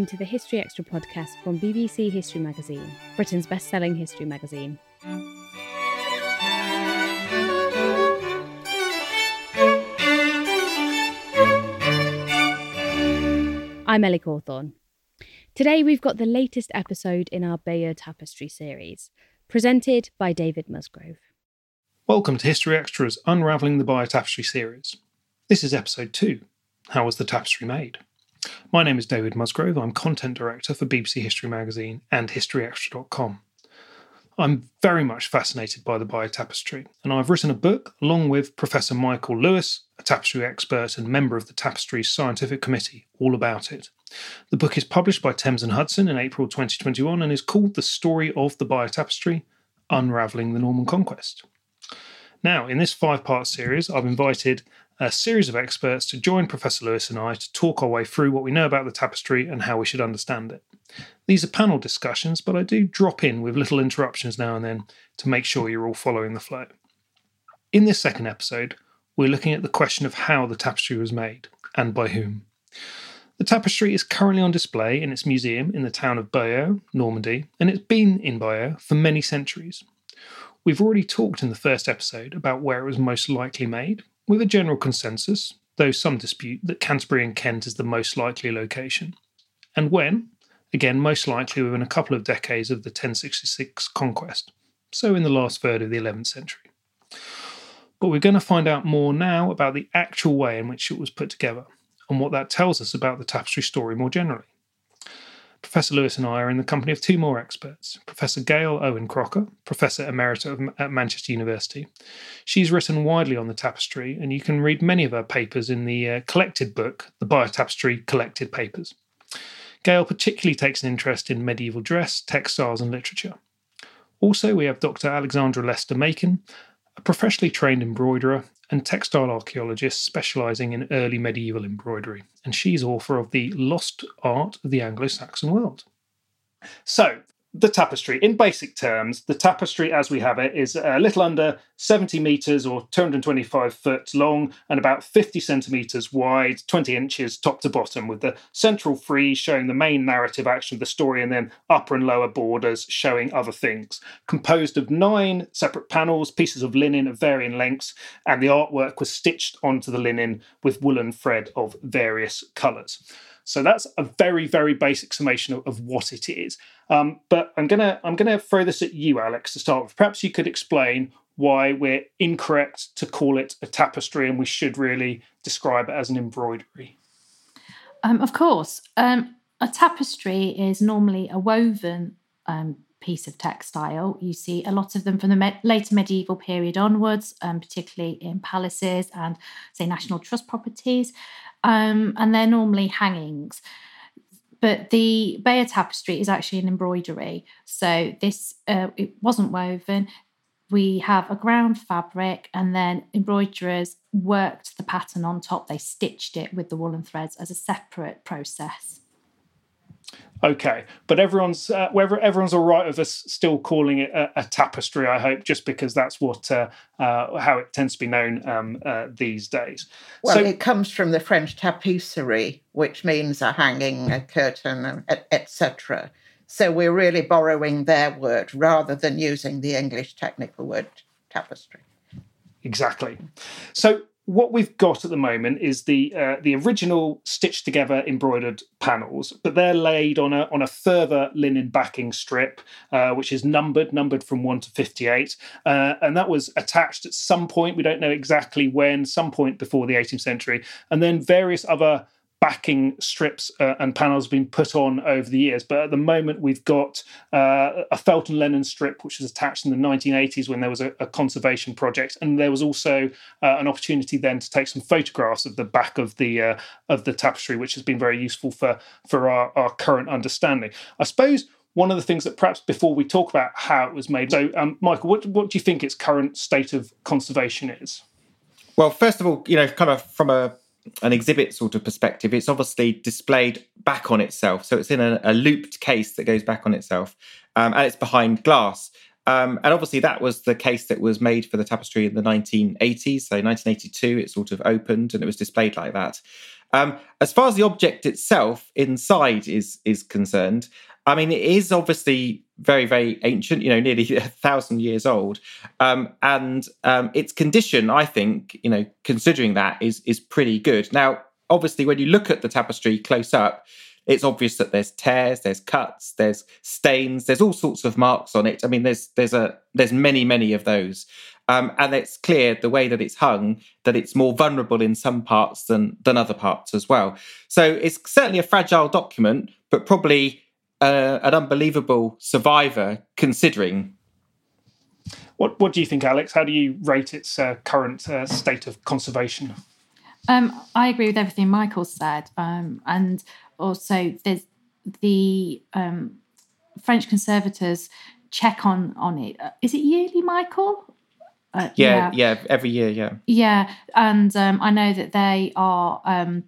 Welcome to the History Extra podcast from BBC History Magazine, Britain's best selling history magazine. I'm Ellie Cawthorne. Today we've got the latest episode in our Bayeux Tapestry series, presented by David Musgrove. Welcome to History Extra's Unravelling the Bayeux Tapestry series. This is episode 2 How Was the Tapestry Made? My name is David Musgrove. I'm content director for BBC History Magazine and HistoryExtra.com. I'm very much fascinated by the Bayeux Tapestry, and I've written a book along with Professor Michael Lewis, a tapestry expert and member of the Tapestry's scientific committee, all about it. The book is published by Thames and Hudson in April 2021 and is called The Story of the Bayeux Tapestry Unravelling the Norman Conquest. Now, in this five part series, I've invited a series of experts to join Professor Lewis and I to talk our way through what we know about the tapestry and how we should understand it. These are panel discussions, but I do drop in with little interruptions now and then to make sure you're all following the flow. In this second episode, we're looking at the question of how the tapestry was made and by whom. The tapestry is currently on display in its museum in the town of Bayeux, Normandy, and it's been in Bayeux for many centuries. We've already talked in the first episode about where it was most likely made, with a general consensus, though some dispute, that Canterbury and Kent is the most likely location. And when? Again, most likely within a couple of decades of the 1066 conquest, so in the last third of the 11th century. But we're going to find out more now about the actual way in which it was put together and what that tells us about the tapestry story more generally. Professor Lewis and I are in the company of two more experts Professor Gale Owen Crocker, Professor Emerita at Manchester University. She's written widely on the tapestry, and you can read many of her papers in the uh, collected book, The Bayeux Tapestry Collected Papers. Gale particularly takes an interest in medieval dress, textiles, and literature. Also, we have Dr. Alexandra Lester Makin, a professionally trained embroiderer and textile archaeologist specialising in early medieval embroidery, and she's author of The Lost Art of the Anglo Saxon World. So, the tapestry. In basic terms, the tapestry as we have it is a little under 70 metres or 225 foot long and about 50 centimetres wide, 20 inches top to bottom, with the central frieze showing the main narrative action of the story and then upper and lower borders showing other things. Composed of nine separate panels, pieces of linen of varying lengths, and the artwork was stitched onto the linen with woolen thread of various colours. So that's a very, very basic summation of, of what it is. Um, but I'm gonna I'm gonna throw this at you, Alex, to start with. Perhaps you could explain why we're incorrect to call it a tapestry and we should really describe it as an embroidery. Um, of course, um, a tapestry is normally a woven um, piece of textile. You see a lot of them from the me- later medieval period onwards, um, particularly in palaces and, say, national trust properties um, and they're normally hangings. But the Bayeux tapestry is actually an embroidery. So this uh, it wasn't woven. We have a ground fabric, and then embroiderers worked the pattern on top. They stitched it with the woolen threads as a separate process. Okay, but everyone's uh, whether everyone's all right with us still calling it a, a tapestry. I hope just because that's what uh, uh, how it tends to be known um, uh, these days. Well, so, it comes from the French tapisserie, which means a hanging, a curtain, etc. So we're really borrowing their word rather than using the English technical word tapestry. Exactly. So what we've got at the moment is the uh, the original stitched together embroidered panels, but they're laid on a on a further linen backing strip, uh, which is numbered numbered from one to fifty eight, uh, and that was attached at some point. We don't know exactly when, some point before the 18th century, and then various other backing strips uh, and panels have been put on over the years. But at the moment, we've got uh, a Felton Lennon strip, which was attached in the 1980s when there was a, a conservation project, and there was also uh, an opportunity then to take some photographs of the back of the uh, of the tapestry, which has been very useful for for our, our current understanding. I suppose one of the things that perhaps before we talk about how it was made, so um, Michael, what, what do you think its current state of conservation is? Well, first of all, you know, kind of from a an exhibit sort of perspective, it's obviously displayed back on itself. So it's in a, a looped case that goes back on itself, um, and it's behind glass. Um, and obviously, that was the case that was made for the tapestry in the 1980s. So, 1982, it sort of opened and it was displayed like that. Um, as far as the object itself inside is is concerned, I mean, it is obviously very, very ancient, you know, nearly a thousand years old. Um, and um, its condition, I think, you know, considering that is is pretty good. Now, obviously, when you look at the tapestry close up, it's obvious that there's tears, there's cuts, there's stains, there's all sorts of marks on it. I mean, there's there's a there's many, many of those. Um, and it's clear the way that it's hung that it's more vulnerable in some parts than than other parts as well. So it's certainly a fragile document, but probably uh, an unbelievable survivor considering. What What do you think, Alex? How do you rate its uh, current uh, state of conservation? Um, I agree with everything Michael said, um, and also there's the um, French conservators check on on it. Uh, it yearly, Michael? Uh, yeah, yeah, yeah, every year, yeah, yeah, and um, I know that they are um,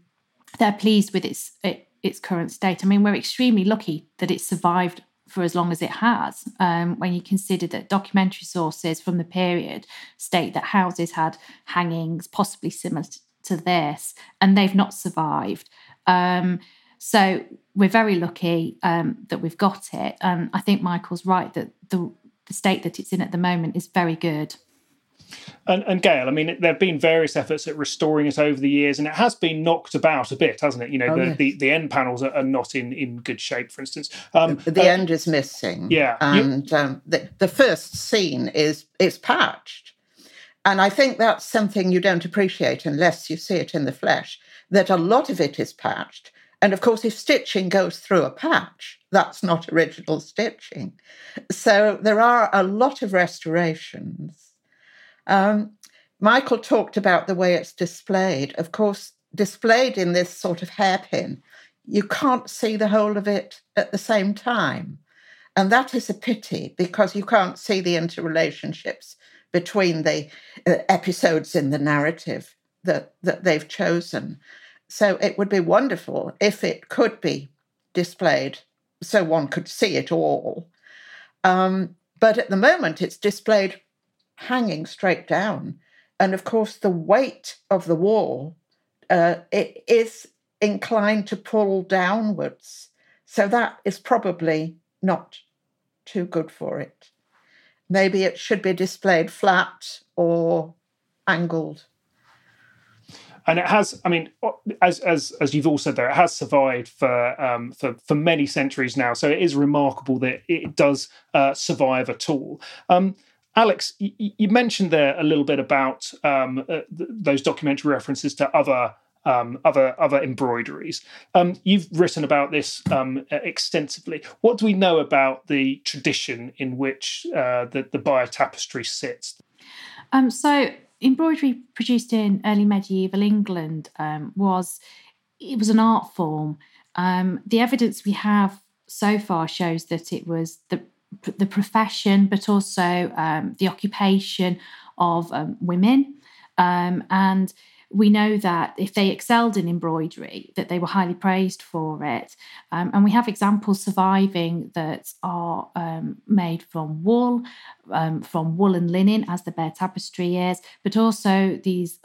they're pleased with its it, its current state. I mean, we're extremely lucky that it's survived for as long as it has. Um, when you consider that documentary sources from the period state that houses had hangings possibly similar to this, and they've not survived. Um, so we're very lucky um, that we've got it. And I think Michael's right that the, the state that it's in at the moment is very good. And, and Gale, I mean, there have been various efforts at restoring it over the years, and it has been knocked about a bit, hasn't it? You know, oh, the, yes. the, the end panels are, are, not in, in good shape, for instance. Um, the, the uh, end is missing. Yeah, and um, the the first scene is is patched, and I think that's something you don't appreciate unless you see it in the flesh. That a lot of it is patched, and of course, if stitching goes through a patch, that's not original stitching. So there are a lot of restorations um, Michael talked about the way it's displayed. Of course, displayed in this sort of hairpin, you can't see the whole of it at the same time. And that is a pity because you can't see the interrelationships between the uh, episodes in the narrative that, that they've chosen. So it would be wonderful if it could be displayed so one could see it all. Um, but at the moment, it's displayed hanging straight down. And of course, the weight of the wall uh, it is inclined to pull downwards. So that is probably not too good for it. Maybe it should be displayed flat or angled. And it has, I mean, as as as you've all said there, it has survived for um, for for many centuries now. So it is remarkable that it does uh, survive at all. Um, Alex, you, mentioned there a little bit about um, uh, th- those documentary references to other um, other other embroideries. Um, you've written about this um, extensively. What do we know about the tradition in which uh, the, the Bayeux tapestry sits? Um, so, embroidery produced in early medieval England um, was it was an art form. Um, the evidence we have so far shows that it was the the profession, but also um, the occupation of um, women. Um, and we know that if they excelled in embroidery, that they were highly praised for it. Um, and we have examples surviving that are um, made from wool, um, from wool and linen, as the Bayeux tapestry is, but also these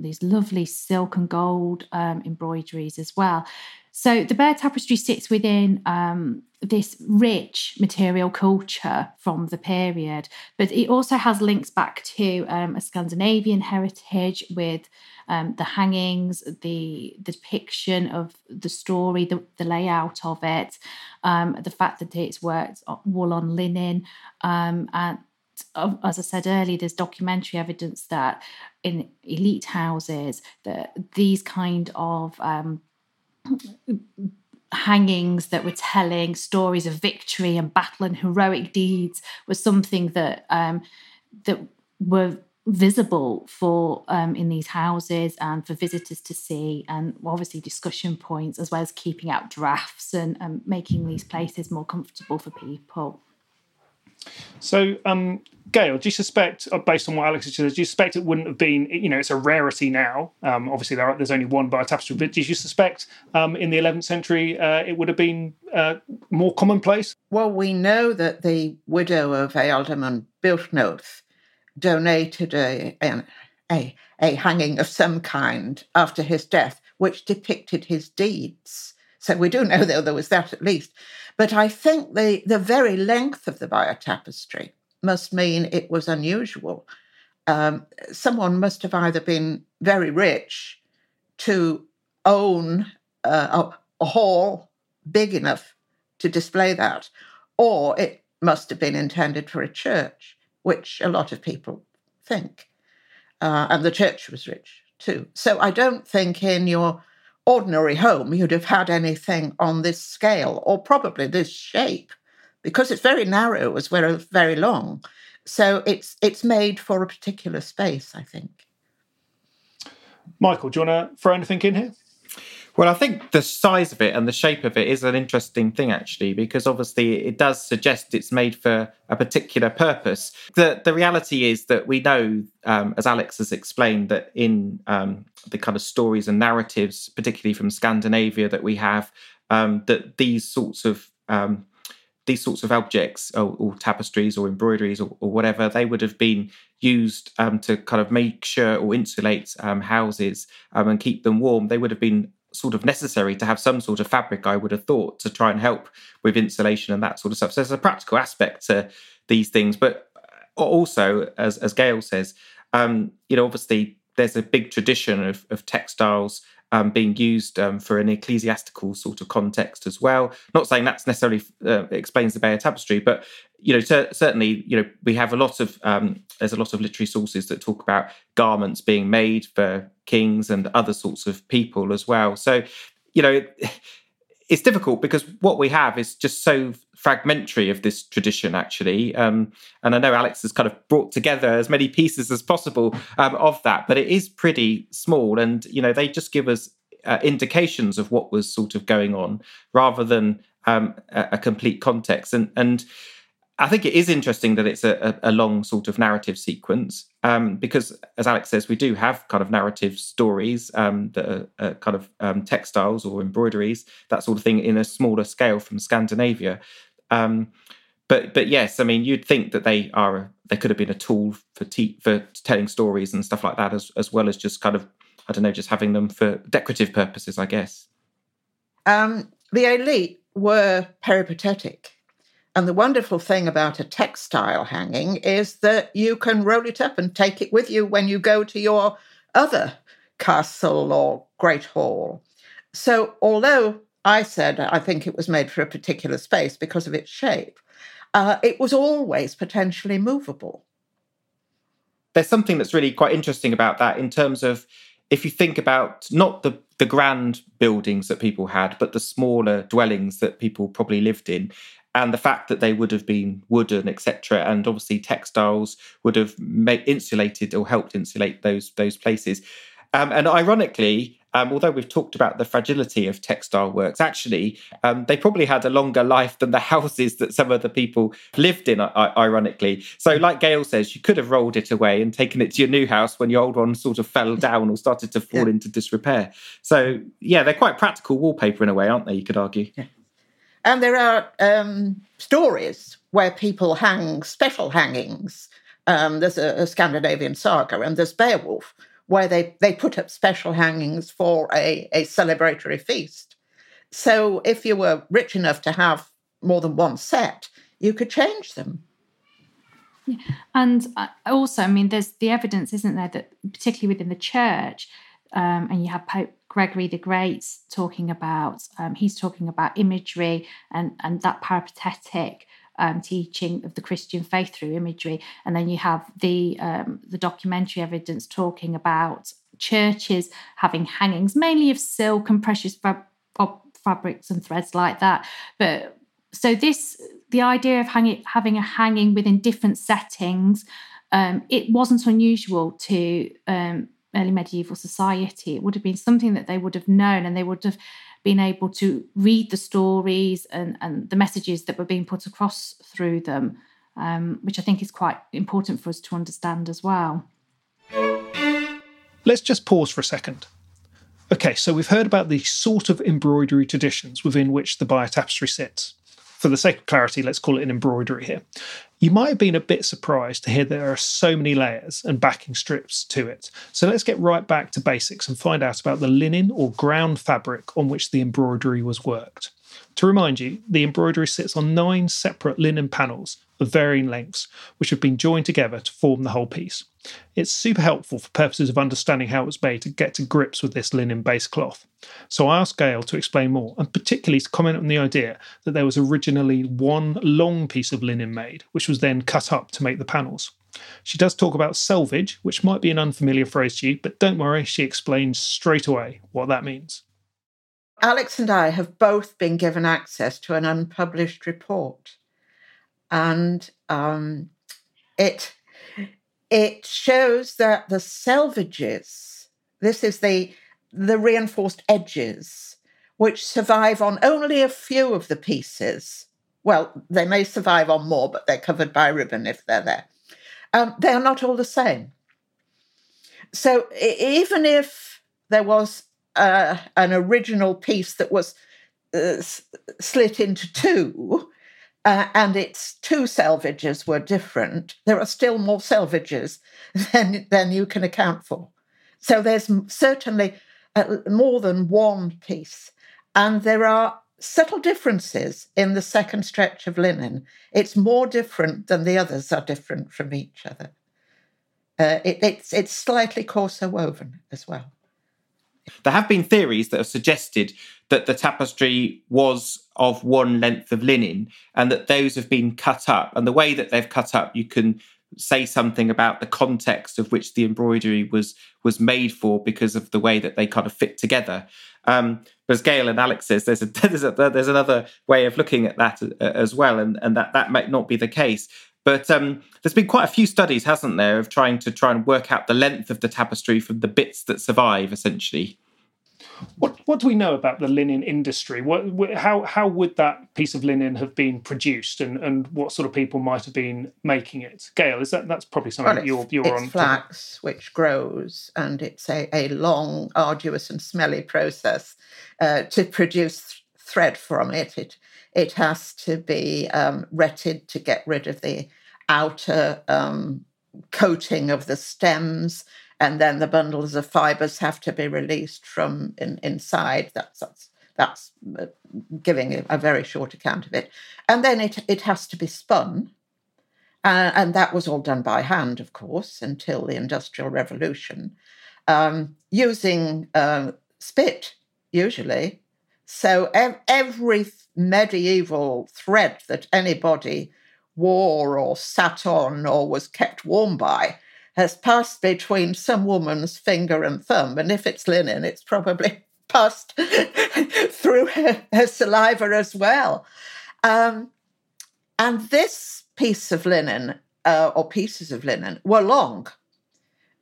these lovely silk and gold embroideries as well. So the Bayeux tapestry sits within um, this rich material culture from the period, but it also has links back to um, a Scandinavian heritage with um, the hangings, the, the depiction of the story, the, the layout of it, um, the fact that it's worked wool on linen, um, and as I said earlier, there's documentary evidence that in elite houses that these kind of um, hangings that were telling stories of victory and battle and heroic deeds was something that um, that were visible for um, in these houses and for visitors to see and obviously discussion points as well as keeping out drafts and, and making these places more comfortable for people so, um, Gale, do you suspect, uh, based on what Alex has said, do you suspect it wouldn't have been, you know, it's a rarity now. Um, obviously, there are, there's only one Bayeux tapestry, but do you suspect um, in the 11th century uh, it would have been uh, more commonplace? Well, we know that the widow of Ealdorman Byrhtnoth donated a, a, a hanging of some kind after his death, which depicted his deeds. So we do know that there was that at least. But I think the, the very length of the Bayeux tapestry must mean it was unusual. Um, someone must have either been very rich to own uh, a, a hall big enough to display that, or it must have been intended for a church, which a lot of people think. Uh, and the church was rich too. So I don't think in your ordinary home you'd have had anything on this scale or probably this shape because it's very narrow as well as very long. So it's it's made for a particular space, I think. Michael, do you want to throw anything in here? Well, I think the size of it and the shape of it is an interesting thing, actually, because obviously it does suggest it's made for a particular purpose. The the reality is that we know, um, as Alex has explained, that in um, the kind of stories and narratives, particularly from Scandinavia, that we have, um, that these sorts of um, these sorts of objects or, or tapestries or embroideries or, or, whatever they would have been used um, to kind of make sure or insulate um, houses um, and keep them warm they would have been sort of necessary to have some sort of fabric, I would have thought, to try and help with insulation and that sort of stuff. So there's a practical aspect to these things, but also, as as Gale says, um, you know, obviously there's a big tradition of, of textiles um, being used um, for an ecclesiastical sort of context as well. Not saying that's necessarily uh, explains the Bayeux Tapestry, but you know, t- certainly, you know, we have a lot of um, there's a lot of literary sources that talk about garments being made for kings and other sorts of people as well. So, you know, it's difficult because what we have is just so fragmentary of this tradition, actually. Um, and I know Alex has kind of brought together as many pieces as possible um, of that, but it is pretty small. And, you know, they just give us uh, indications of what was sort of going on rather than um, a, a complete context. And, and, I think it is interesting that it's a, a, long sort of narrative sequence um, because, as Alex says, we do have kind of narrative stories um, that are, are kind of um, textiles or embroideries, that sort of thing, in a smaller scale from Scandinavia. Um, but but yes, I mean, you'd think that they are they could have been a tool for te- for telling stories and stuff like that, as as well as just kind of I don't know, just having them for decorative purposes, I guess. Um, the elite were peripatetic and the wonderful thing about a textile hanging is that you can roll it up and take it with you when you go to your other castle or great hall. So, although I said I think it was made for a particular space because of its shape, uh, it was always potentially movable. There's something that's really quite interesting about that in terms of if you think about not the the grand buildings that people had, but the smaller dwellings that people probably lived in and the fact that they would have been wooden, etc., and obviously textiles would have made, insulated or helped insulate those those places. Um, and ironically, um, although we've talked about the fragility of textile works, actually, um, they probably had a longer life than the houses that some of the people lived in, ironically. So, like Gale says, you could have rolled it away and taken it to your new house when your old one sort of fell down or started to fall yeah. into disrepair. So, yeah, they're quite practical wallpaper in a way, aren't they? You could argue. Yeah. And there are um, stories where people hang special hangings. Um, there's a, a, Scandinavian saga, and there's Beowulf, where they, they put up special hangings for a, a celebratory feast. So if you were rich enough to have more than one set, you could change them. And uh, also, I mean, there's the evidence, isn't there, that particularly within the church, um, and you have Pope Gregory the Great talking about, um, he's talking about imagery and, and that peripatetic um, teaching of the Christian faith through imagery. And then you have the, um, the documentary evidence talking about churches having hangings, mainly of silk and precious fab- fabrics and threads like that. But so this, the idea of hanging, having a hanging within different settings um, it wasn't unusual to um, early medieval society. It would have been something that they would have known and they would have been able to read the stories and, and the messages that were being put across through them, um, which I think is quite important for us to understand as well. Let's just pause for a second. Okay, so we've heard about the sort of embroidery traditions within which the Bayeux tapestry sits. For the sake of clarity, let's call it an embroidery here. You might have been a bit surprised to hear there are so many layers and backing strips to it. So let's get right back to basics and find out about the linen or ground fabric on which the embroidery was worked. To remind you, the embroidery sits on nine separate linen panels of varying lengths, which have been joined together to form the whole piece. It's super helpful for purposes of understanding how it was made to get to grips with this linen based cloth. So I asked Gale to explain more, and particularly to comment on the idea that there was originally one long piece of linen made, which was then cut up to make the panels. She does talk about selvage, which might be an unfamiliar phrase to you, but don't worry, she explains straight away what that means. Alex and I have both been given access to an unpublished report, and um, it it shows that the selvages, this is the the reinforced edges, which survive on only a few of the pieces. Well, they may survive on more, but they're covered by ribbon if they're there. Um, they are not all the same. So even if there was uh, an original piece that was uh, slit into two, uh, and its two selvages were different, there are still more selvages than, than you can account for. So there's certainly uh, more than one piece. And there are subtle differences in the second stretch of linen. It's more different than the others are different from each other. Uh, it, it's, it's slightly coarser woven as well. There have been theories that have suggested that the tapestry was of one length of linen and that those have been cut up. And the way that they've cut up, you can say something about the context of which the embroidery was was made for because of the way that they kind of fit together. Um, but as Gale and Alex says, there's a, there's, a, there's another way of looking at that uh, as well, and, and that that might not be the case. But um, there's been quite a few studies, hasn't there, of trying to try and work out the length of the tapestry from the bits that survive, essentially. What what do we know about the linen industry? What how how would that piece of linen have been produced, and, and what sort of people might have been making it? Gale, is that that's probably something well, you're you're it's on? flax which grows, and it's a, a long, arduous, and smelly process uh, to produce th- thread from it. It it has to be um, retted to get rid of the outer um, coating of the stems and then the bundles of fibers have to be released from in, inside. That's that's, that's uh, giving a, very short account of it, and then it it has to be spun, uh, and that was all done by hand, of course, until the Industrial Revolution, um, using uh, spit usually. So ev- every medieval thread that anybody wore or sat on or was kept warm by has passed between some woman's finger and thumb. And if it's linen, it's probably passed through her, her, saliva as well. Um, and this piece of linen, uh, or pieces of linen, were long.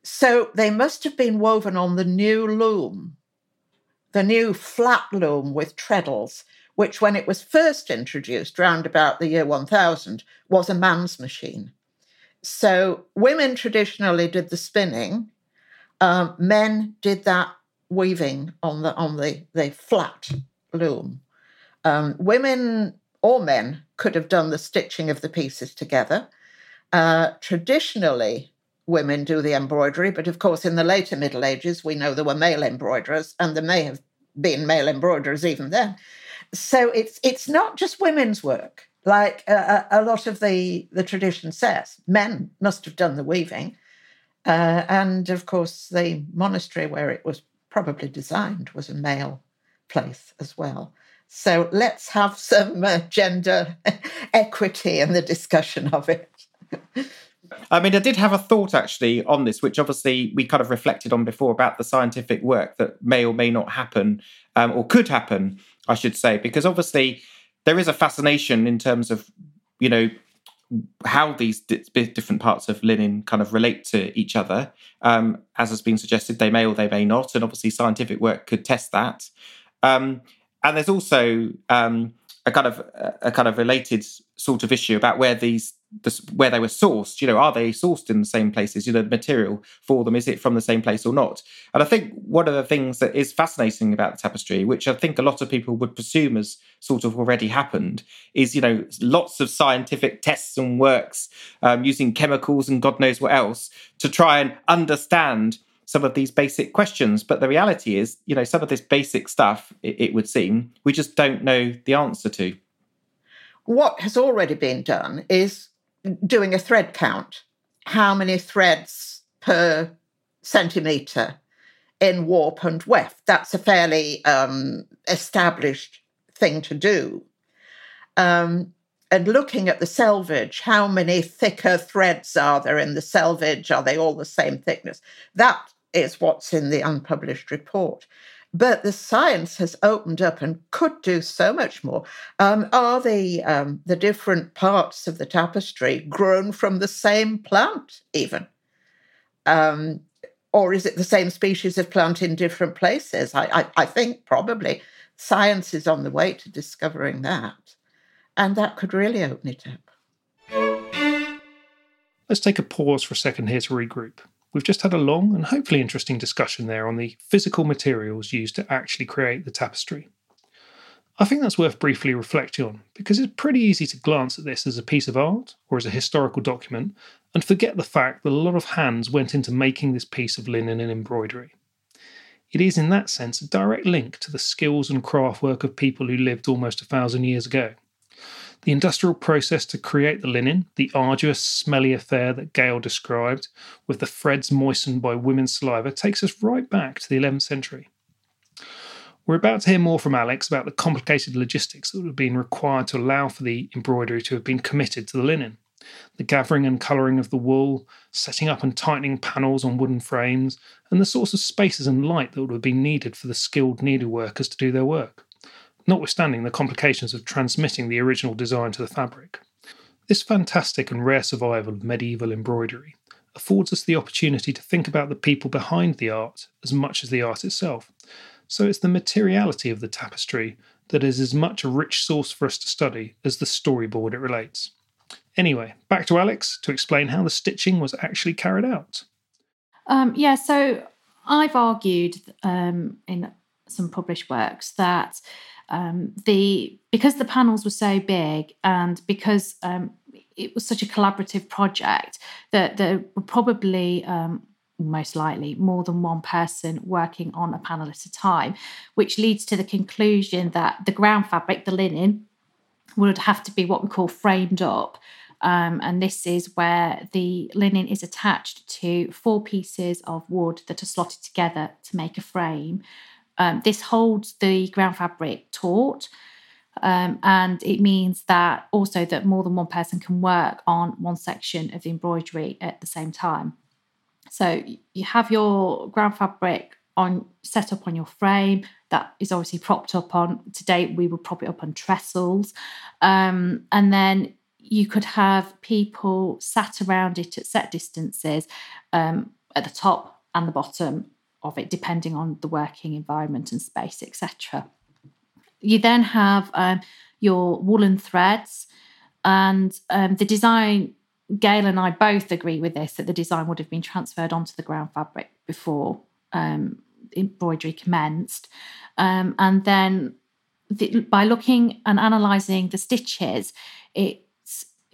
So they must have been woven on the new loom, the new flat loom with treadles, which, when it was first introduced round about the year 1000, was a man's machine. So women traditionally did the spinning, um, men did that weaving on the on the, the flat loom. Um, women or men could have done the stitching of the pieces together. Uh, traditionally, women do the embroidery, but of course, in the later Middle Ages, we know there were male embroiderers, and there may have been male embroiderers even then. So it's it's not just women's work like a, a, lot of the, the tradition says. Men must have done the weaving. Uh, and of course, the monastery where it was probably designed was a male place as well. So let's have some uh, gender equity in the discussion of it. I mean, I did have a thought actually on this, which obviously we kind of reflected on before about the scientific work that may or may not happen, um, or could happen, I should say, because obviously there is a fascination in terms of you know how these different parts of linen kind of relate to each other. Um, as has been suggested, they may or they may not, and obviously scientific work could test that. Um, and there's also um, a kind of a kind of related sort of issue about where these where they were sourced. You know, are they sourced in the same places? You know, the material for them is it from the same place or not? And I think one of the things that is fascinating about the tapestry, which I think a lot of people would presume has sort of already happened, is you know lots of scientific tests and works um, using chemicals and God knows what else to try and understand some of these basic questions. But the reality is, you know, some of this basic stuff, it, it would seem, we just don't know the answer to. What has already been done is doing a thread count. How many threads per centimetre in warp and weft? That's a fairly um, established thing to do. Um, and looking at the selvage, how many thicker threads are there in the selvage? Are they all the same thickness? That is what's in the unpublished report. But the science has opened up and could do so much more. Um, are the um, the different parts of the tapestry grown from the same plant, even? Um, or is it the same species of plant in different places? I, I, I think probably science is on the way to discovering that. And that could really open it up. Let's take a pause for a second here to regroup. We've just had a long and hopefully interesting discussion there on the physical materials used to actually create the tapestry. I think that's worth briefly reflecting on because it's pretty easy to glance at this as a piece of art or as a historical document and forget the fact that a lot of hands went into making this piece of linen and embroidery. It is, in that sense, a direct link to the skills and craft work of people who lived almost a thousand years ago. The industrial process to create the linen, the arduous, smelly affair that Gale described, with the threads moistened by women's saliva, takes us right back to the 11th century. We're about to hear more from Alex about the complicated logistics that would have been required to allow for the embroidery to have been committed to the linen. The gathering and colouring of the wool, setting up and tightening panels on wooden frames, and the sorts of spaces and light that would have been needed for the skilled needleworkers to do their work notwithstanding the complications of transmitting the original design to the fabric. This fantastic and rare survival of medieval embroidery affords us the opportunity to think about the people behind the art as much as the art itself. So it's the materiality of the tapestry that is as much a rich source for us to study as the storyboard it relates. Anyway, back to Alex to explain how the stitching was actually carried out. Um, yeah, so I've argued um, in some published works that um, the because the panels were so big and because um, it was such a collaborative project that there were probably um, most likely more than one person working on a panel at a time, which leads to the conclusion that the ground fabric, the linen, would have to be what we call framed up. Um, and this is where the linen is attached to four pieces of wood that are slotted together to make a frame. Um, this holds the ground fabric taut. Um, and it means that also that more than one person can work on one section of the embroidery at the same time. So you have your ground fabric on set up on your frame that is obviously propped up on today we would prop it up on trestles um, and then you could have people sat around it at set distances um, at the top and the bottom of it, depending on the working environment and space, etc. You then have um, your woolen threads, and um, the design. Gale and I both agree with this that the design would have been transferred onto the ground fabric before um, embroidery commenced, um, and then the, by looking and analysing the stitches, it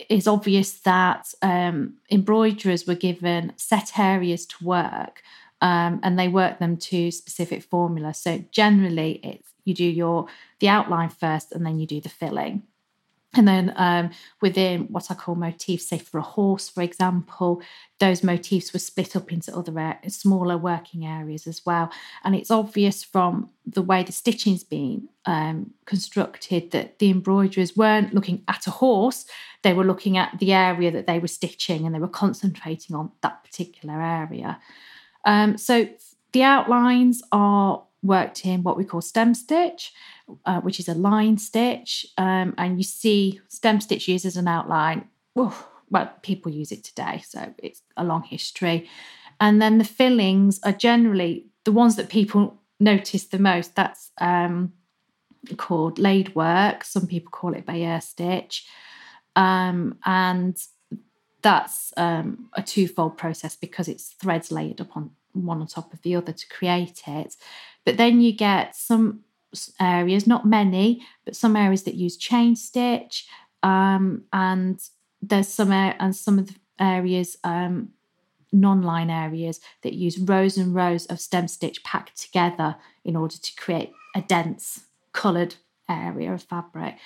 is obvious that um, embroiderers were given set areas to work um, and they work them to specific formula. So generally, it's you do your the outline first, and then you do the filling. And then um, within what I call motifs, say for a horse, for example, those motifs were split up into other smaller working areas as well. And it's obvious from the way the stitching's been um, constructed that the embroiderers weren't looking at a horse, they were looking at the area that they were stitching and they were concentrating on that particular area. Um, so the outlines are worked in what we call stem stitch, uh, which is a line stitch. Um, and you see stem stitch used as an outline well, people use it today, so it's a long history. And then the fillings are generally the ones that people notice the most. That's um, called laid work. Some people call it Bayeux stitch. Um, and that's um, a twofold process because it's threads laid upon one on top of the other to create it. But then you get some areas, not many, but some areas that use chain stitch. Um, and there's some and some of the areas, um, non-line areas that use rows and rows of stem stitch packed together in order to create a dense coloured area of fabric.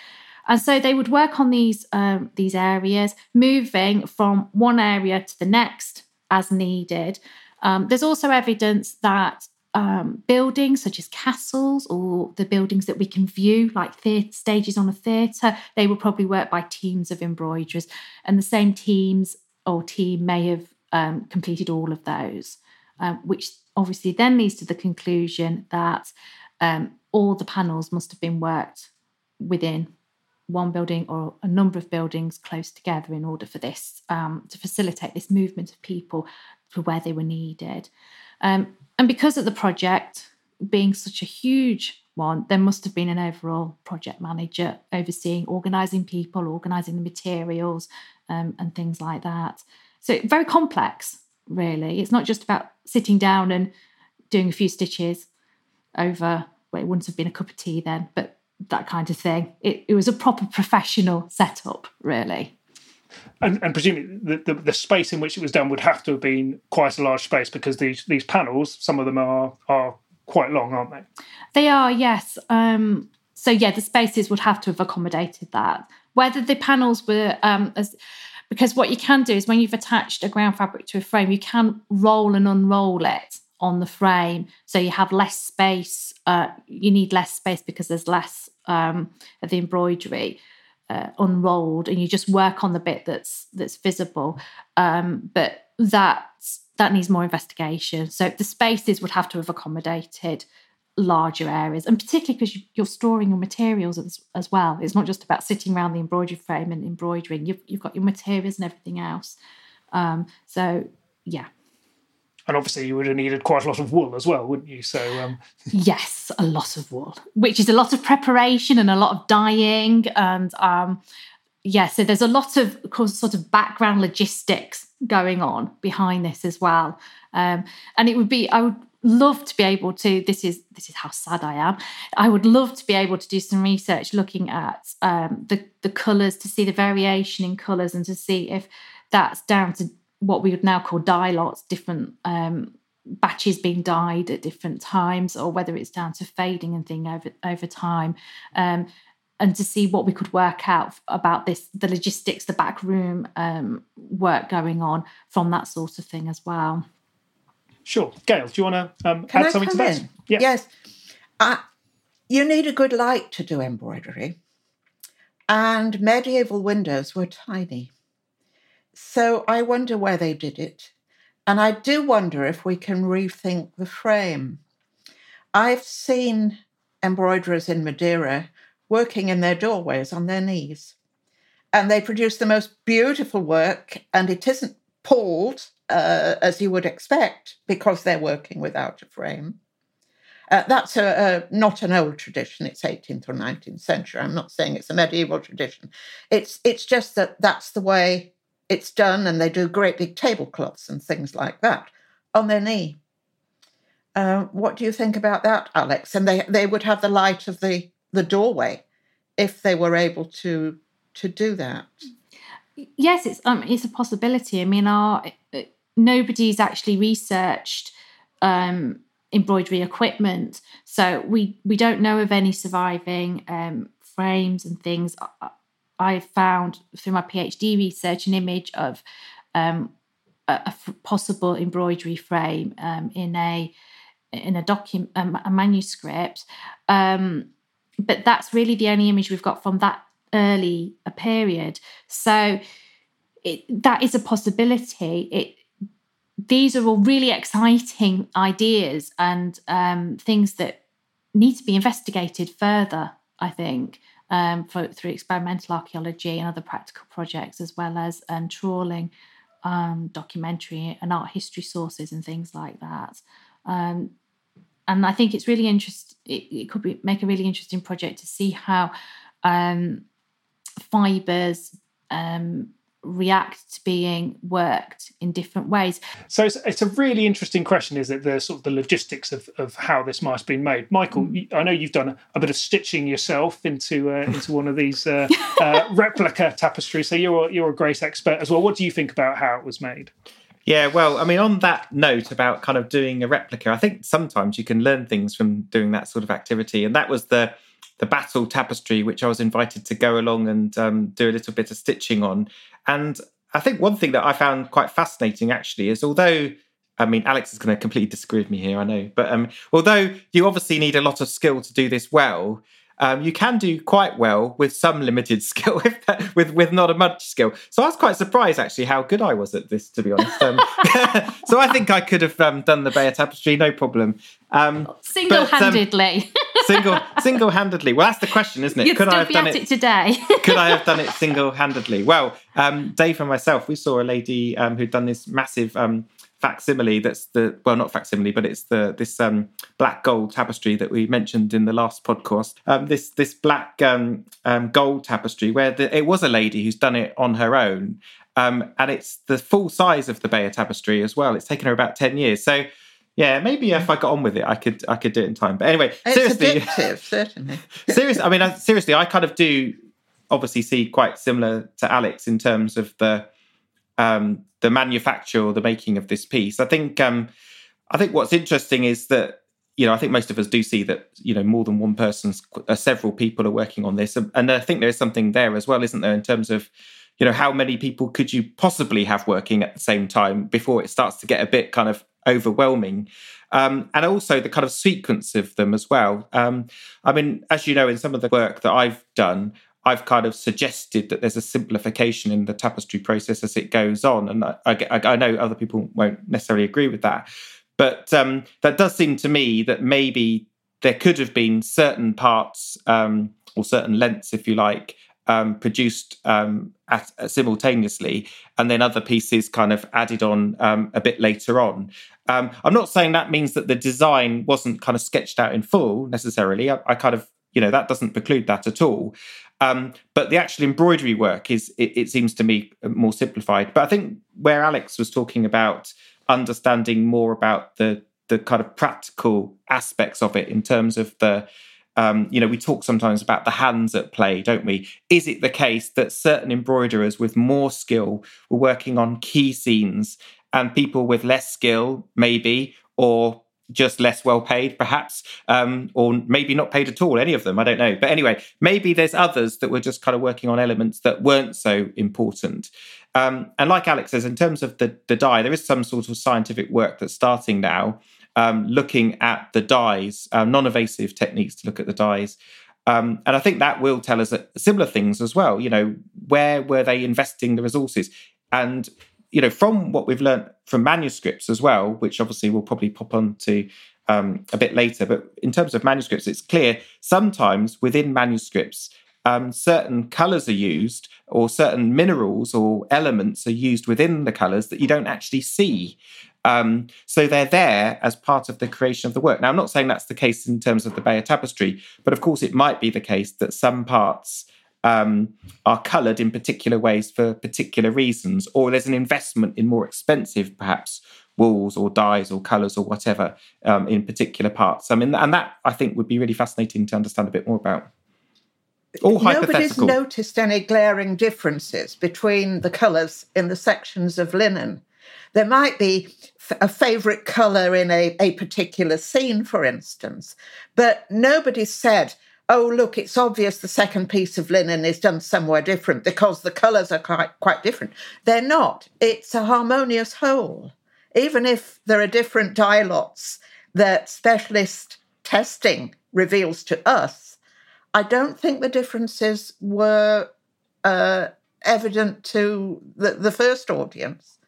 And so they would work on these um, these areas, moving from one area to the next as needed. Um, there's also evidence that um, buildings such as castles or the buildings that we can view, like theatre stages on a theatre, they will probably work by teams of embroiderers, and the same teams or team may have um, completed all of those, um, which obviously then leads to the conclusion that um, all the panels must have been worked within one building or a number of buildings close together in order for this um, to facilitate this movement of people to where they were needed. Um, and because of the project being such a huge one, there must have been an overall project manager overseeing organising people, organising the materials, um, and things like that. So very complex, really. It's not just about sitting down and doing a few stitches over. Well, it wouldn't have been a cup of tea then, but that kind of thing. It, it was a proper professional setup, really. And, and presumably the, the, the, space in which it was done would have to have been quite a large space because these these panels, some of them are are quite long, aren't they? They are, yes. Um, so yeah, the spaces would have to have accommodated that. Whether the panels were um, as because what you can do is when you've attached a ground fabric to a frame, you can roll and unroll it on the frame, so you have less space. Uh, you need less space because there's less um, of the embroidery uh, unrolled, and you just work on the bit that's that's visible. Um, but that that needs more investigation. So the spaces would have to have accommodated larger areas, and particularly because you're storing your materials as, as, well. It's not just about sitting around the embroidery frame and embroidering. You've, you've got your materials and everything else. Um, so yeah, and obviously you would have needed quite a lot of wool as well, wouldn't you? So um... yes, a lot of wool, which is a lot of preparation and a lot of dyeing, and um, yeah, so there's a lot of, of course, sort of background logistics going on behind this as well. Um, and it would be, I would love to be able to. This is this is how sad I am. I would love to be able to do some research looking at um, the the colours to see the variation in colours and to see if that's down to what we would now call dye lots, different um, batches being dyed at different times, or whether it's down to fading and thing over over time, um, and to see what we could work out about this, the logistics, the back room um, work going on from that sort of thing as well. Sure, Gale, do you want to um, add I something to that? In? Yes. Yes. Uh, you need a good light to do embroidery, and medieval windows were tiny. So I wonder where they did it. And I do wonder if we can rethink the frame. I've seen embroiderers in Madeira working in their doorways on their knees. And they produce the most beautiful work, and it isn't pulled uh, as you would expect because they're working without a frame. Uh, that's a, a, not an old tradition. It's 18th or 19th century. I'm not saying it's a medieval tradition. It's it's just that that's the way it's done, and they do great big tablecloths and things like that on their knee. Uh, what do you think about that, Alex? And they, they would have the light of the, the doorway if they were able to to do that. Yes, it's um, it's a possibility. I mean, our uh, nobody's actually researched um, embroidery equipment, so we we don't know of any surviving um, frames and things. I found through my PhD research an image of um, a, a, possible embroidery frame um, in a in a document um, a manuscript, um, but that's really the only image we've got from that early a period. So it, that is a possibility. It these are all really exciting ideas and um, things that need to be investigated further. I think um, for, through experimental archaeology and other practical projects, as well as um, trawling, um, documentary and art history sources and things like that. Um, and I think it's really interesting. It, it, could be make a really interesting project to see how um, fibers um, react to being worked in different ways. So it's, it's a really interesting question, is it? The sort of the logistics of, of how this might have been made. Michael, mm. I know you've done a, a, bit of stitching yourself into uh, into one of these uh, uh, replica tapestries, so you're you're a great expert as well. What do you think about how it was made? Yeah, well, I mean, on that note about kind of doing a replica, I think sometimes you can learn things from doing that sort of activity, and that was the the battle tapestry, which I was invited to go along and um, do a little bit of stitching on. And I think one thing that I found quite fascinating actually is although I mean, Alex is going to completely disagree with me here, I know. But um, although you obviously need a lot of skill to do this well, um, you can do quite well with some limited skill, with with not a much skill. So I was quite surprised actually how good I was at this, to be honest. Um, so I think I could have um, done the Bayeux Tapestry, no problem. Um, single-handedly. Um, single single-handedly. Well, that's the question, isn't it? You'd could I have done it, it, today? could I have done it single-handedly? Well, um, Dave and myself, we saw a lady who'd done this massive facsimile that's the well not facsimile but it's the this um, black gold tapestry that we mentioned in the last podcast um, this this black um, um gold tapestry where the, it was a lady who's done it on her own um, and it's the full size of the Bayeux tapestry as well it's taken her about 10 years so yeah, maybe if I got on with it, I could I could do it in time. But anyway, it's seriously, addictive, certainly. seriously, I mean, I, seriously, I kind of do obviously see quite similar to Alex in terms of the um, the manufacture or the making of this piece. I think um, I think what's interesting is that you know I think most of us do see that you know more than one person's uh, several people are working on this, and I think there is something there as well, isn't there, in terms of you know how many people could you possibly have working at the same time before it starts to get a bit kind of overwhelming. Um, and also the kind of sequence of them as well. Um, I mean, as you know, in some of the work that I've done, I've kind of suggested that there's a simplification in the tapestry process as it goes on, and I, I, I know other people won't necessarily agree with that, but um, that does seem to me that maybe there could have been certain parts um, or certain lengths, if you like, um, produced um, at, simultaneously, and then other pieces kind of added on um, a bit later on. Um, I'm not saying that means that the design wasn't kind of sketched out in full necessarily. I, I kind of you know that doesn't preclude that at all um, but the actual embroidery work is, it, it, seems to me, uh, more simplified. But I think where Alex was talking about understanding more about the the kind of practical aspects of it in terms of the um, you know, we talk sometimes about the hands at play, don't we? Is it the case that certain embroiderers with more skill were working on key scenes and people with less skill, maybe, or just less well paid, perhaps, um, or maybe not paid at all, any of them. I don't know. But anyway, maybe there's others that were just kind of working on elements that weren't so important. Um, and like Alex says, in terms of the, the dye, there is some sort of scientific work that's starting now um, looking at the dyes, uh, non invasive techniques to look at the dyes. Um, and I think that will tell us similar things as well. You know, where were they investing the resources? And you know, from what we've learned from manuscripts as well, which obviously we'll probably pop on to um, a bit later, but in terms of manuscripts, it's clear sometimes within manuscripts, um, certain colors are used or certain minerals or elements are used within the colors that you don't actually see. Um, so they're there as part of the creation of the work. Now, I'm not saying that's the case in terms of the Bayeux Tapestry, but of course, it might be the case that some parts um, are coloured in particular ways for particular reasons, or there's an investment in more expensive, perhaps wools or dyes or colours or whatever um, in particular parts. I mean, and that I think would be really fascinating to understand a bit more about. All Nobody's noticed any glaring differences between the colours in the sections of linen. There might be a favourite colour in a, a particular scene, for instance, but nobody said oh, look, it's obvious the second piece of linen is done somewhere different because the colours are quite, quite different. They're not. It's a harmonious whole. Even if there are different dye lots that specialist testing reveals to us, I don't think the differences were uh, evident to the, the first audience.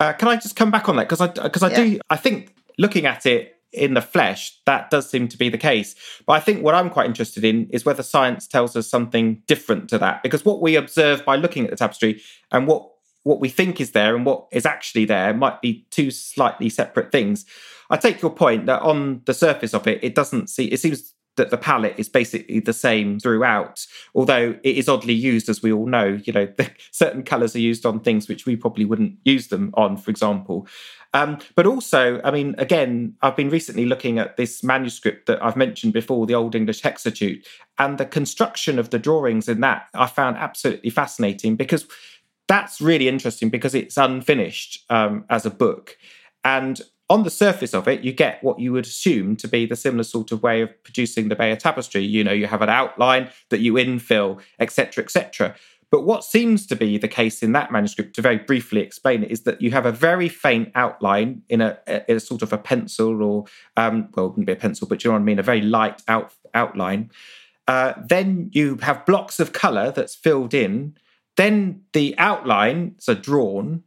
Uh, can I just come back on that because I because I yeah. do I think looking at it in the flesh, that does seem to be the case. But I think what I'm quite interested in is whether science tells us something different to that. Because what we observe by looking at the tapestry and what what we think is there and what is actually there might be two slightly separate things. I take your point that on the surface of it, it doesn't see it seems that the palette is basically the same throughout, although it is oddly used, as we all know. You know, certain colours are used on things which we probably wouldn't use them on, for example. Um, but also, I mean, again, I've been recently looking at this manuscript that I've mentioned before, the Old English Hexateuch, and the construction of the drawings in that I found absolutely fascinating because that's really interesting because it's unfinished um, as a book. And on the surface of it, you get what you would assume to be the similar sort of way of producing the Bayeux tapestry. You know, you have an outline that you infill, etc., etc. But what seems to be the case in that manuscript, to very briefly explain it, is that you have a very faint outline in a, in a sort of a pencil or, um, well, it wouldn't be a pencil, but you know what I mean, a very light out, outline. Uh, then you have blocks of colour that's filled in. Then the outlines are drawn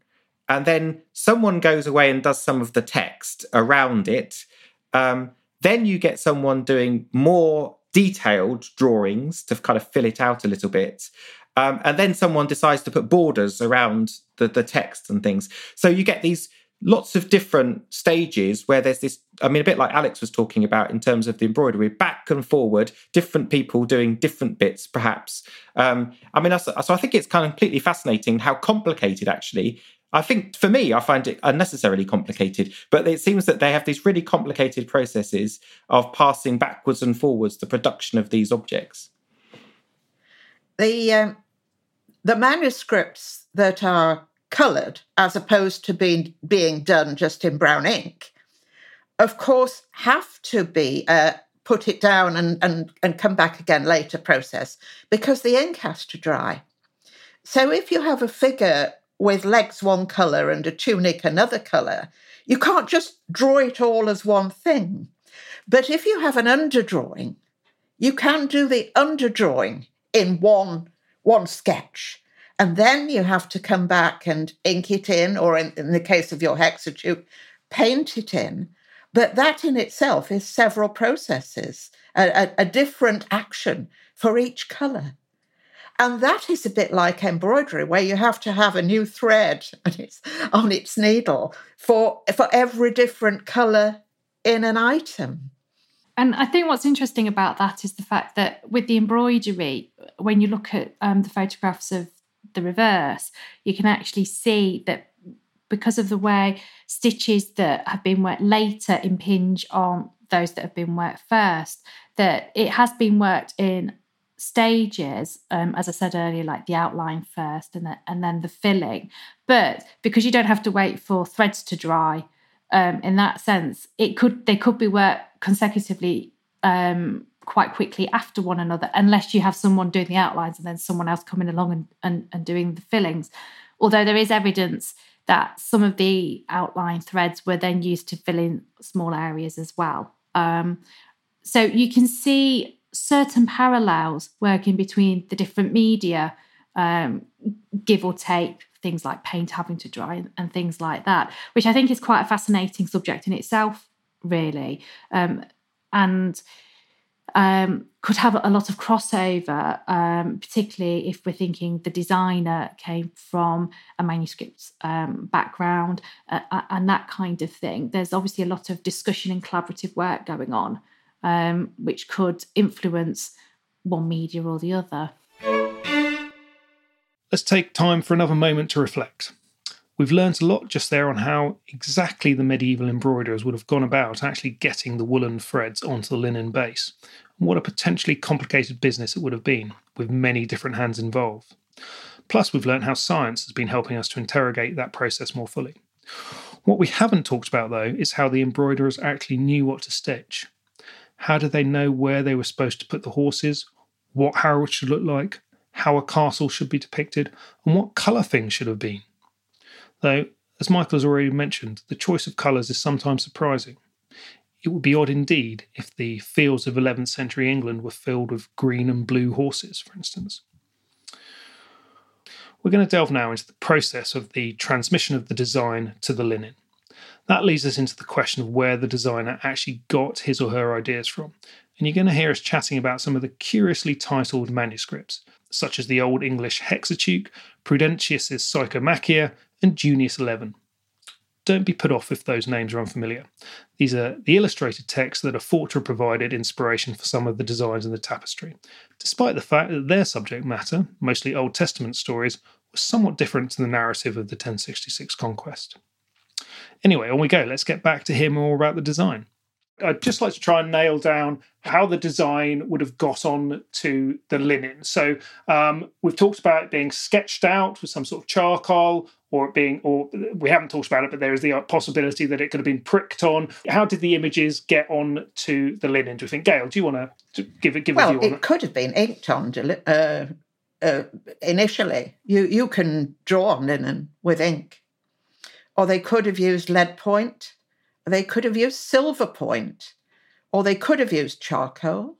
and then someone goes away and does some of the text around it. Um, then you get someone doing more detailed drawings to kind of fill it out a little bit. Um, and then someone decides to put borders around the, the text and things. So you get these lots of different stages where there's this i mean a bit like alex was talking about in terms of the embroidery back and forward different people doing different bits perhaps um, i mean so i think it's kind of completely fascinating how complicated actually I think for me, I find it unnecessarily complicated, but it seems that they have these really complicated processes of passing backwards and forwards the production of these objects. The um, the manuscripts that are coloured, as opposed to being being done just in brown ink, of course, have to be uh, put it down and, and and come back again later process because the ink has to dry. So if you have a figure with legs one colour and a tunic another colour. You can't just draw it all as one thing. But if you have an underdrawing, you can do the underdrawing in one, one sketch. And then you have to come back and ink it in, or in, in the case of your hexateuch, paint it in. But that in itself is several processes, a, a, a different action for each colour. And that is a bit like embroidery, where you have to have a new thread and its, on its needle for, for every different colour in an item. And I think what's interesting about that is the fact that with the embroidery, when you look at um, the photographs of the reverse, you can actually see that because of the way stitches that have been worked later impinge on those that have been worked first, that it has been worked in stages, um, as I said earlier, like the outline first and, the, and then the filling. But because you don't have to wait for threads to dry, um, in that sense, it could they could be worked consecutively um, quite quickly after one another, unless you have someone doing the outlines and then someone else coming along and, and, and doing the fillings. Although there is evidence that some of the outline threads were then used to fill in small areas as well. Um, so you can see certain parallels working between the different media, um, give or take things like paint having to dry and, and, things like that, which I think is quite a fascinating subject in itself, really, um, and um, could have a lot of crossover, um, particularly if we're thinking the designer came from a manuscript um, background uh, and that kind of thing. There's obviously a lot of discussion and collaborative work going on um, which could influence one media or the other. Let's take time for another moment to reflect. We've learnt a lot just there on how exactly the medieval embroiderers would have gone about actually getting the woolen threads onto the linen base, and what a potentially complicated business it would have been, with many different hands involved. Plus, we've learnt how science has been helping us to interrogate that process more fully. What we haven't talked about, though, is how the embroiderers actually knew what to stitch. How did they know where they were supposed to put the horses, what Harold should look like, how a castle should be depicted, and what colour things should have been? Though, as Michael has already mentioned, the choice of colours is sometimes surprising. It would be odd indeed if the fields of 11th century England were filled with green and blue horses, for instance. We're going to delve now into the process of the transmission of the design to the linen. That leads us into the question of where the designer actually got his or her ideas from. And you're going to hear us chatting about some of the curiously titled manuscripts, such as the Old English Hexateuch, Prudentius's Psychomachia, and Junius 11. Don't be put off if those names are unfamiliar. These are the illustrated texts that are thought to have provided inspiration for some of the designs in the tapestry, despite the fact that their subject matter, mostly Old Testament stories, was somewhat different to the narrative of the 1066 conquest. Anyway, on we go. Let's get back to hear more about the design. I'd just like to try and nail down how the design would have got on to the linen. So um, we've talked about it being sketched out with some sort of charcoal, or it being, or we haven't talked about it, but there is the possibility that it could have been pricked on. How did the images get on to the linen? Do you think, Gale? Do you want to give it? Give well, a view on it could have been inked on uh, uh, initially. You you can draw on linen with ink, or they could have used lead point they could have used silver point, or they could have used charcoal.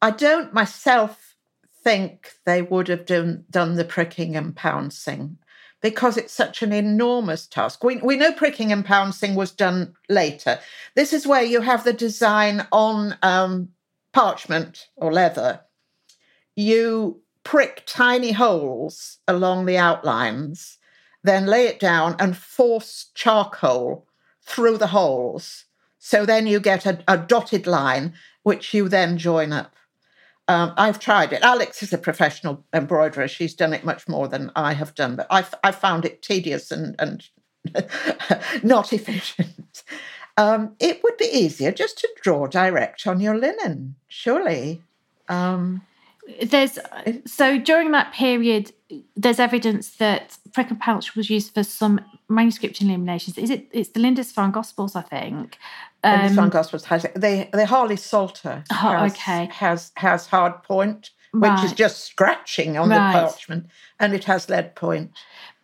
I don't myself think they would have done, done the pricking and pouncing because it's such an enormous task. We, we know pricking and pouncing was done later. This is where you have the design on um, parchment or leather. You prick tiny holes along the outlines, then lay it down and force charcoal through the holes. So then you get a, a dotted line, which you then join up. Um, I've tried it. Alex is a professional embroiderer. She's done it much more than I have done, but I, I found it tedious and, and not efficient. Um, it would be easier just to draw direct on your linen, surely. Um, there's so during that period, there's evidence that prick and pounce was used for some manuscript illuminations. Is it? It's the Lindisfarne Gospels, I think. Um, Lindisfarne Gospels has it. The the Harley Psalter oh, has, okay. has has hard point, which Right. is just scratching on Right. the parchment, and it has lead point.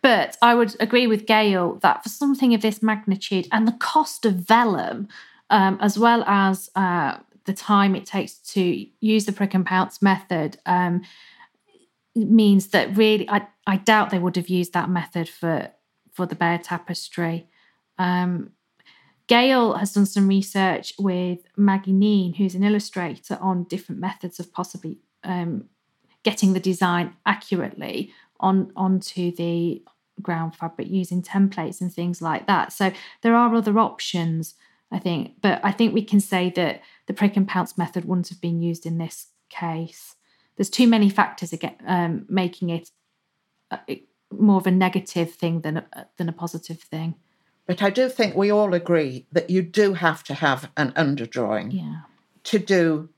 But I would agree with Gale that for something of this magnitude and the cost of vellum, um, as well as uh, the time it takes to use the prick and pounce method, um, means that really I, I doubt they would have used that method for for the Bayeux tapestry. Um, Gale has done some research with Maggie Kneen, who's an illustrator, on different methods of possibly um, getting the design accurately on onto the ground fabric using templates and things like that. So there are other options, I think, but I think we can say that the prick and pounce method wouldn't have been used in this case. There's too many factors again um, making it uh, more of a negative thing than a, than a positive thing. But I do think we all agree that you do have to have an underdrawing Yeah. to do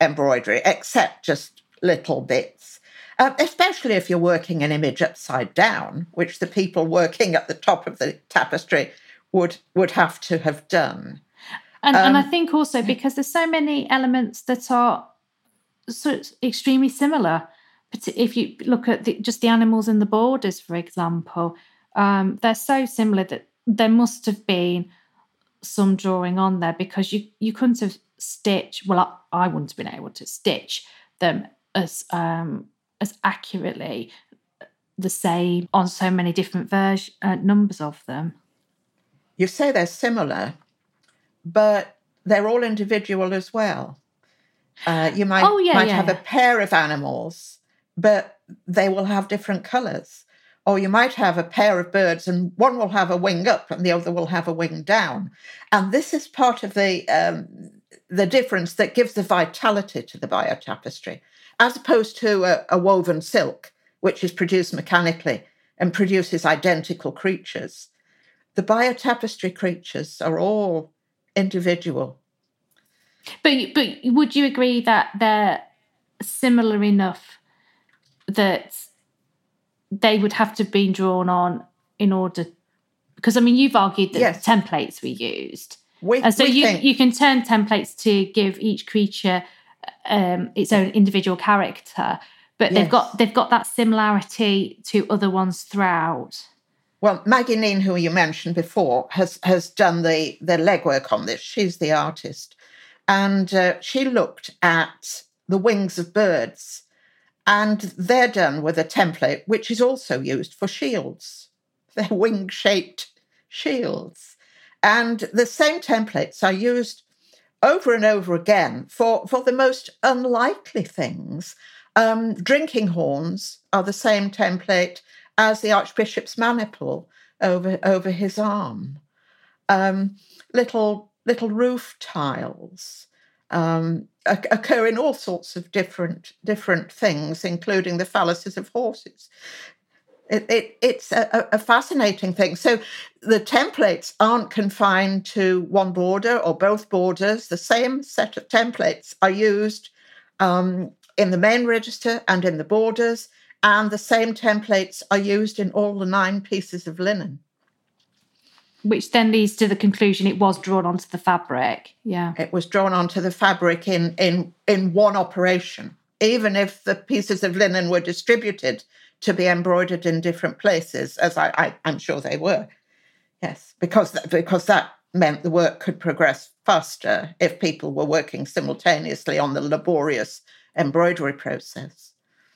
embroidery, except just little bits. Uh, especially if you're working an image upside down, which the people working at the top of the tapestry would would have to have done. And, and I Um, think also because there's so many elements that are so extremely similar. But if you look at the, just the animals in the borders, for example, um, they're so similar that there must have been some drawing on there because you you couldn't have stitched. Well, I, I wouldn't have been able to stitch them as um, as accurately the same on so many different version uh, numbers of them. You say they're similar, but they're all individual as well. Uh, you might Oh, yeah, might yeah, have yeah. a pair of animals, but they will have different colours. Or you might have a pair of birds, and one will have a wing up, and the other will have a wing down. And this is part of the um, the difference that gives the vitality to the Bayeux tapestry, as opposed to a, a woven silk, which is produced mechanically and produces identical creatures. The Bayeux tapestry creatures are all individual. But but would you agree that they're similar enough that they would have to have been drawn on in order? Because I mean, you've argued that Yes. templates were used, We, and so you think- you can turn templates to give each creature um, its own individual character, but they've got they've got that similarity to other ones throughout. Well, Maggie Kneen, who you mentioned before, has has done the the legwork on this. She's the artist, and uh, she looked at the wings of birds, and they're done with a template which is also used for shields. They're wing shaped shields, And the same templates are used over and over again for, for the most unlikely things. Um, drinking horns are the same template as the Archbishop's maniple over, over his arm. Um, little little roof tiles um, occur in all sorts of different different things, including the phalluses of horses. It, it, it's a, a, fascinating thing. So the templates aren't confined to one border or both borders. The same set of templates are used um, in the main register and in the borders, and the same templates are used in all the nine pieces of linen which then leads to the conclusion it was drawn onto the fabric. Yeah. It was drawn onto the fabric in in in one operation, even if the pieces of linen were distributed to be embroidered in different places, as I, I am sure they were. Yes, because because that meant the work could progress faster if people were working simultaneously on the laborious embroidery process.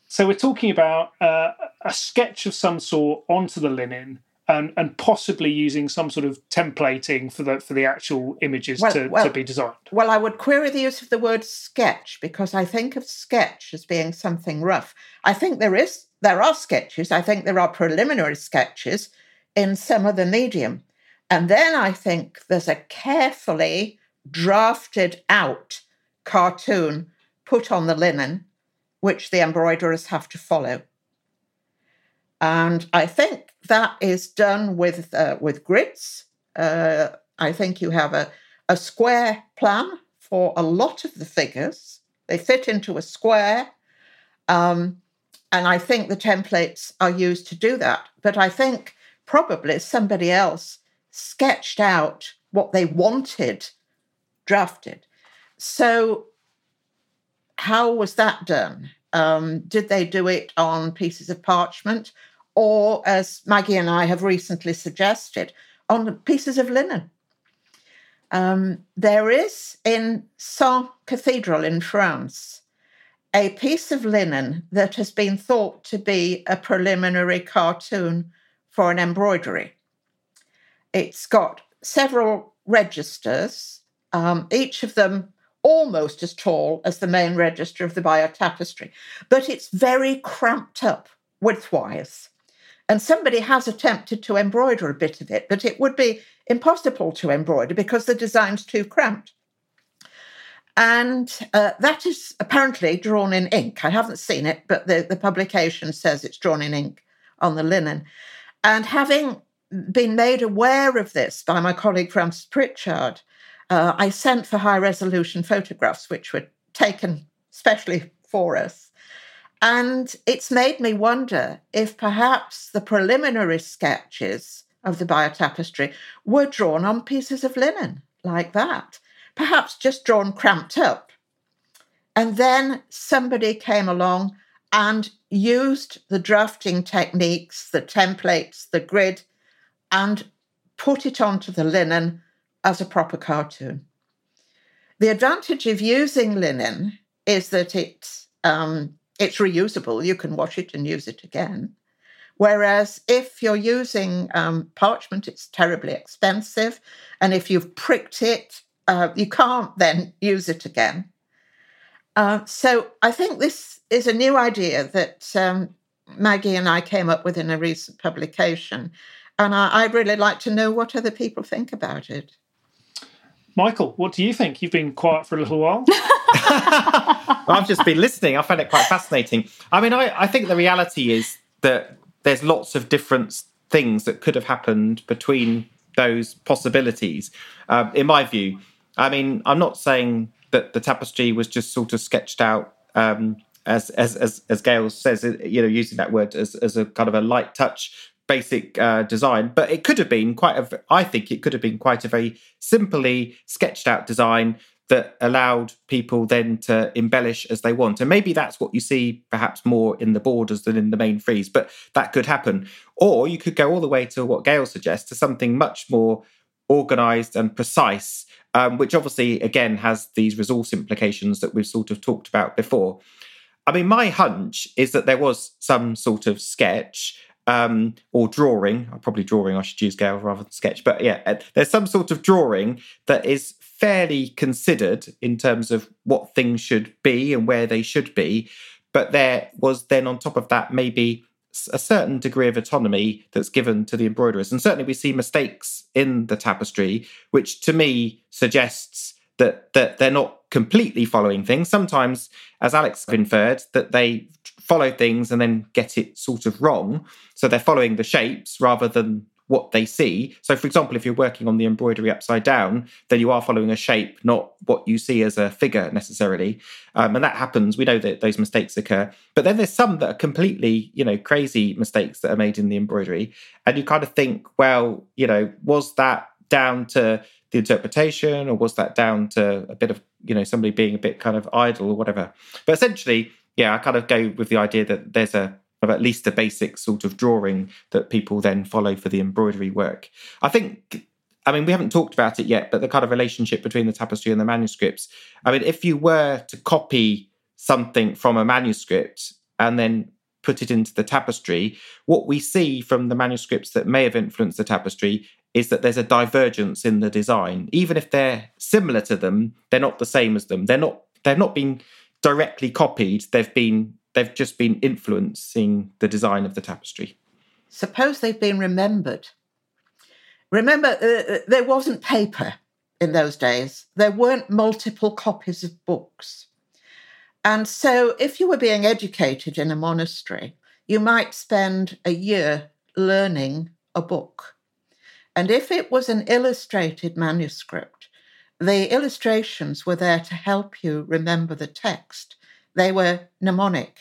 So we're talking about uh, a sketch of some sort onto the linen and and possibly using some sort of templating for the for the actual images well, to, well, to be designed. Well, I would query the use of the word sketch because I think of sketch as being something rough. I think there is there are sketches. I think there are preliminary sketches in some of the medium. And then I think there's a carefully drafted out cartoon put on the linen, which the embroiderers have to follow. And I think that is done with uh, with grids. Uh, I think you have a, a square plan for a lot of the figures. They fit into a square. Um, and I think the templates are used to do that. But I think probably somebody else sketched out what they wanted drafted. So, how was that done? Um, did they do it on pieces of parchment? or as Maggie and I have recently suggested, on pieces of linen. Um, there is in Sens Cathedral in France a piece of linen that has been thought to be a preliminary cartoon for an embroidery. It's got several registers, um, each of them almost as tall as the main register of the Bayeux tapestry, but it's very cramped up widthwise. And somebody has attempted to embroider a bit of it, but it would be impossible to embroider because the design's too cramped. And uh, that is apparently drawn in ink. I haven't seen it, but the, the publication says it's drawn in ink on the linen. And having been made aware of this by my colleague Frances Pritchard, uh, I sent for high resolution photographs, which were taken specially for us. And it's made me wonder if perhaps the preliminary sketches of the Bayeux tapestry were drawn on pieces of linen like that, perhaps just drawn cramped up. And then somebody came along and used the drafting techniques, the templates, the grid, and put it onto the linen as a proper cartoon. The advantage of using linen is that it um, it's reusable. You can wash it and use it again. Whereas if you're using um, parchment, it's terribly expensive. And if you've pricked it, uh, you can't then use it again. Uh, so I think this is a new idea that um, Maggie and I came up with in a recent publication. And I, I'd really like to know what other people think about it. Michael, what do you think? You've been quiet for a little while. I've just been listening. I found it quite fascinating. I mean, I, I think the reality is that there's lots of different things that could have happened between those possibilities. Uh, in my view, I mean, I'm not saying that the tapestry was just sort of sketched out um, as, as as as Gale says, you know, using that word as, as a kind of a light touch basic uh, design, but it could have been quite a. I think it could have been quite a very simply sketched out design that allowed people then to embellish as they want. And maybe that's what you see perhaps more in the borders than in the main frieze, but that could happen. Or you could go all the way to what Gale suggests, to something much more organized and precise, um, which obviously, again, has these resource implications that we've sort of talked about before. I mean, my hunch is that there was some sort of sketch um, or drawing. Probably drawing. I should use Gale rather than sketch. But yeah, uh, there's some sort of drawing that is fairly considered in terms of what things should be and where they should be. But there was then on top of that maybe a certain degree of autonomy that's given to the embroiderers. And certainly we see mistakes in the tapestry, which to me suggests that that they're not completely following things. Sometimes, as Alex inferred, that they follow things and then get it sort of wrong. So they're following the shapes rather than what they see. So, for example, if you're working on the embroidery upside down, then you are following a shape, not what you see as a figure necessarily. Um, and that happens. We know that those mistakes occur. But then there's some that are completely, you know, crazy mistakes that are made in the embroidery. And you kind of think, well, you know, was that down to the interpretation or was that down to a bit of, you know, somebody being a bit kind of idle or whatever? But essentially, yeah, I kind of go with the idea that there's a of at least a basic sort of drawing that people then follow for the embroidery work. I think I mean, we haven't talked about it yet, but the kind of relationship between the tapestry and the manuscripts. I mean, if you were to copy something from a manuscript and then put it into the tapestry, what we see from the manuscripts that may have influenced the tapestry is that there's a divergence in the design. Even if they're similar to them, they're not the same as them. They're not they've not been directly copied. They've been they've just been influencing the design of the tapestry. Suppose they've been remembered. Remember, uh, uh, there wasn't paper in those days, there weren't multiple copies of books. And so, if you were being educated in a monastery, you might spend a year learning a book. And if it was an illustrated manuscript, the illustrations were there to help you remember the text. They were mnemonic.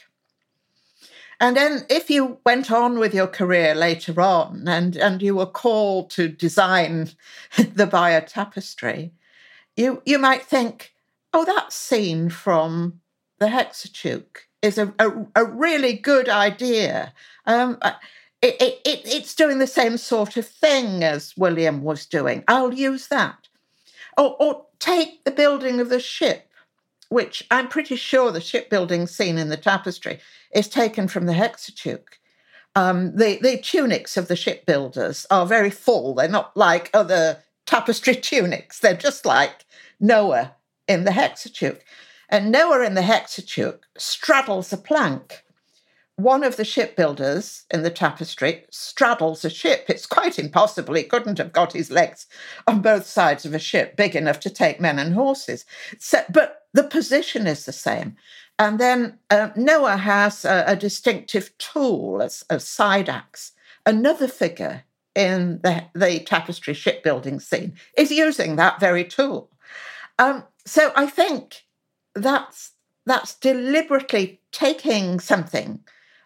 And then if you went on with your career later on and, and you were called to design the Bayeux tapestry, you, you might think, oh, that scene from the Hexateuch is a, a, a really good idea. Um, it, it, it's doing the same sort of thing as William was doing. I'll use that. Or, or take the building of the ship which I'm pretty sure the shipbuilding scene in the tapestry is taken from the Hexateuch. Um, the, the tunics of the shipbuilders are very full. They're not like other tapestry tunics. They're just like Noah in the Hexateuch. And Noah in the Hexateuch straddles a plank. One of the shipbuilders in the tapestry straddles a ship. It's quite impossible. He couldn't have got his legs on both sides of a ship big enough to take men and horses. So, but the position is the same. And then uh, Noah has a, a distinctive tool as a side axe. Another figure in the, the tapestry shipbuilding scene is using that very tool. Um, so I think that's that's deliberately taking something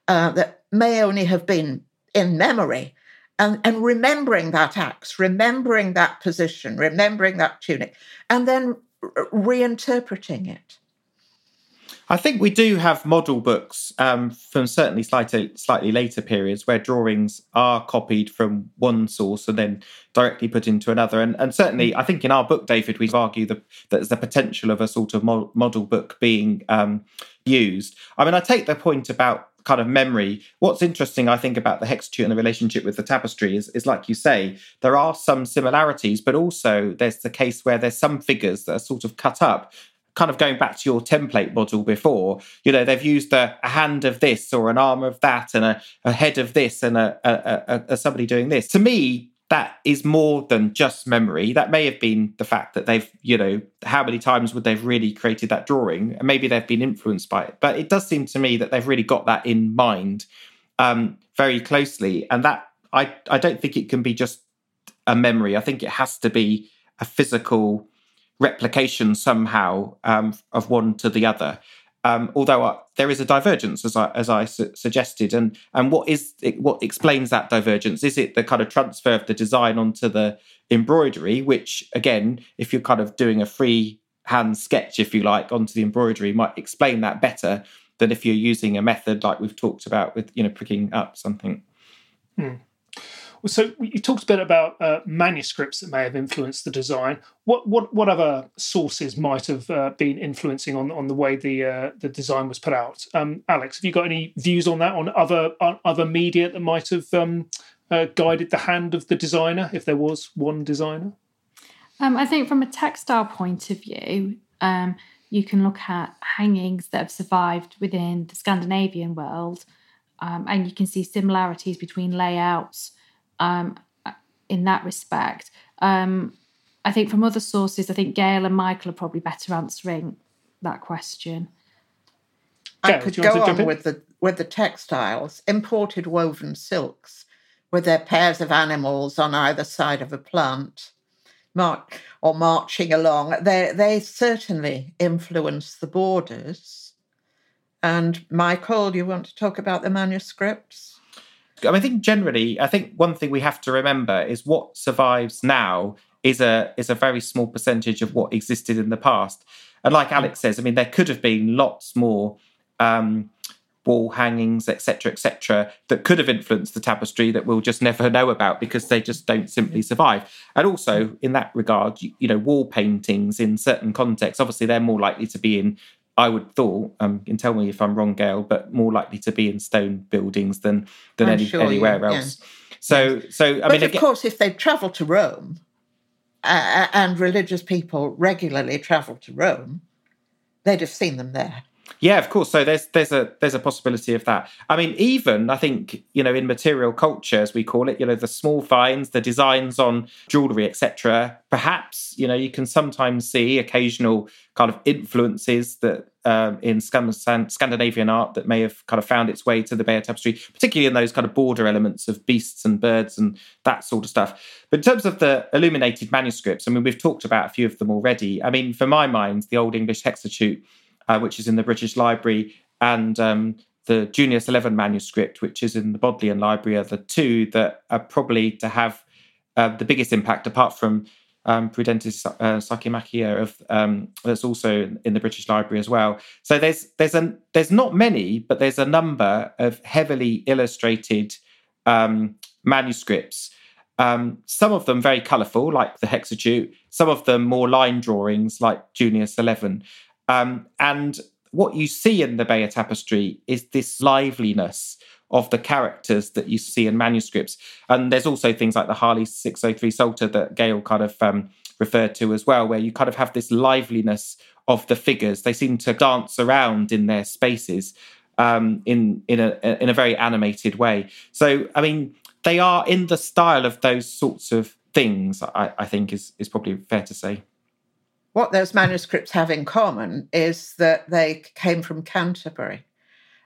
uh, that may only have been in memory and, and remembering that axe, remembering that position, remembering that tunic, and then reinterpreting it? I think we do have model books um, from certainly slightly slightly later periods where drawings are copied from one source and then directly put into another. And, and certainly, I think in our book, David, we argue that there's the potential of a sort of model book being um, used. I mean, I take the point about kind of memory. What's interesting, I think, about the Hexateuch and the relationship with the tapestry is, is like you say, there are some similarities, but also there's the case where there's some figures that are sort of cut up. Kind of going back to your template model before, you know, they've used a, a hand of this or an arm of that and a, a head of this and a, a, a somebody doing this. To me, that is more than just memory. That may have been the fact that they've, you know, how many times would they've really created that drawing? And maybe they've been influenced by it. But it does seem to me that they've really got that in mind um, very closely. And that I, I don't think it can be just a memory. I think it has to be a physical replication somehow um, of one to the other. Um, although uh, there is a divergence, as I as I su- suggested, and and what is what explains that divergence? Is it the kind of transfer of the design onto the embroidery, which again, if you're kind of doing a free hand sketch, if you like, onto the embroidery, might explain that better than if you're using a method like we've talked about with you know pricking up something. Hmm. So you talked a bit about uh, manuscripts that may have influenced the design. What what what other sources might have uh, been influencing on on the way the uh, the design was put out? Um, Alex, have you got any views on that? On other on other media that might have um, uh, guided the hand of the designer, if there was one designer? Um, I think from a textile point of view, um, you can look at hangings that have survived within the Scandinavian world, um, and you can see similarities between layouts um, in that respect. Um, I think from other sources, I think Gail and Michael are probably better answering that question. I could go on with the with the textiles. Imported woven silks, with their pairs of animals on either side of a plant, march or marching along. They they certainly influence the borders. And Michael, do you want to talk about the manuscripts? I, think generally, I think one thing we have to remember is what survives now is a is a very small percentage of what existed in the past. And like Alex says, I mean, there could have been lots more um, wall hangings, etc., etc., that could have influenced the tapestry that we'll just never know about because they just don't simply survive. And also, in that regard, you, you know, wall paintings in certain contexts, obviously, they're more likely to be in I would thought, um, you can tell me if I'm wrong, Gale, but more likely to be in stone buildings than than any, sure anywhere else. So, so I but mean, of again, course, if they travel to Rome, uh, and religious people regularly travel to Rome, they'd have seen them there. Yeah, of course. So there's there's a there's a possibility of that. I mean, even I think you know in material culture, as we call it, you know the small finds, the designs on jewelry, etc. Perhaps you know you can sometimes see occasional kind of influences that um, in Scandinavian art that may have kind of found its way to the Bayeux Tapestry, particularly in those kind of border elements of beasts and birds and that sort of stuff. But in terms of the illuminated manuscripts, I mean, we've talked about a few of them already. I mean, for my mind, the Old English Hexateuch uh, which is in the British Library, and um, the Junius 11 manuscript, which is in the Bodleian Library, are the two that are probably to have uh, the biggest impact, apart from um, Prudentius uh, of um, that's also in the British Library as well. So there's there's a there's not many, but there's a number of heavily illustrated um, manuscripts. Um, some of them very colourful, like the Hexateuch. Some of them more line drawings, like Junius Eleven. Um, and what you see in the Bayeux Tapestry is this liveliness of the characters that you see in manuscripts. And there's also things like the Harley 603 Psalter that Gale kind of um, referred to as well, where you kind of have this liveliness of the figures. They seem to dance around in their spaces um, in in a in a very animated way. So I mean, they are in the style of those sorts of things. I, I think is is probably fair to say what those manuscripts have in common is that they came from Canterbury.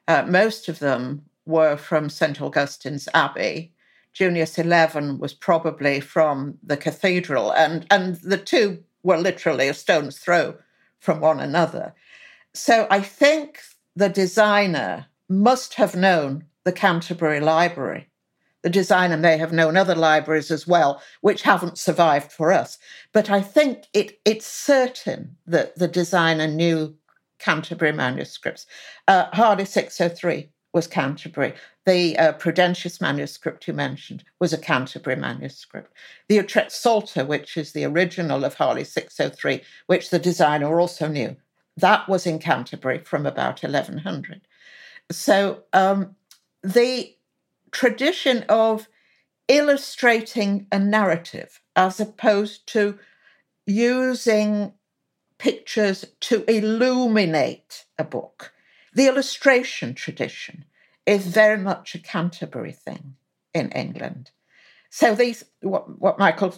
Uh, most of them were from St. Augustine's Abbey. Junius 11 was probably from the cathedral, and, and the two were literally a stone's throw from one another. So I think the designer must have known the Canterbury Library the designer may have known other libraries as well, which haven't survived for us. But I think it, it's certain that the designer knew Canterbury manuscripts. Uh, Harley 603 was Canterbury. The uh, Prudentius manuscript you mentioned was a Canterbury manuscript. The Utrecht Psalter, which is the original of Harley 603, which the designer also knew, that was in Canterbury from about 1100. So um, the tradition of illustrating a narrative as opposed to using pictures to illuminate a book. The illustration tradition is very much a Canterbury thing in England. So these, what, what Michael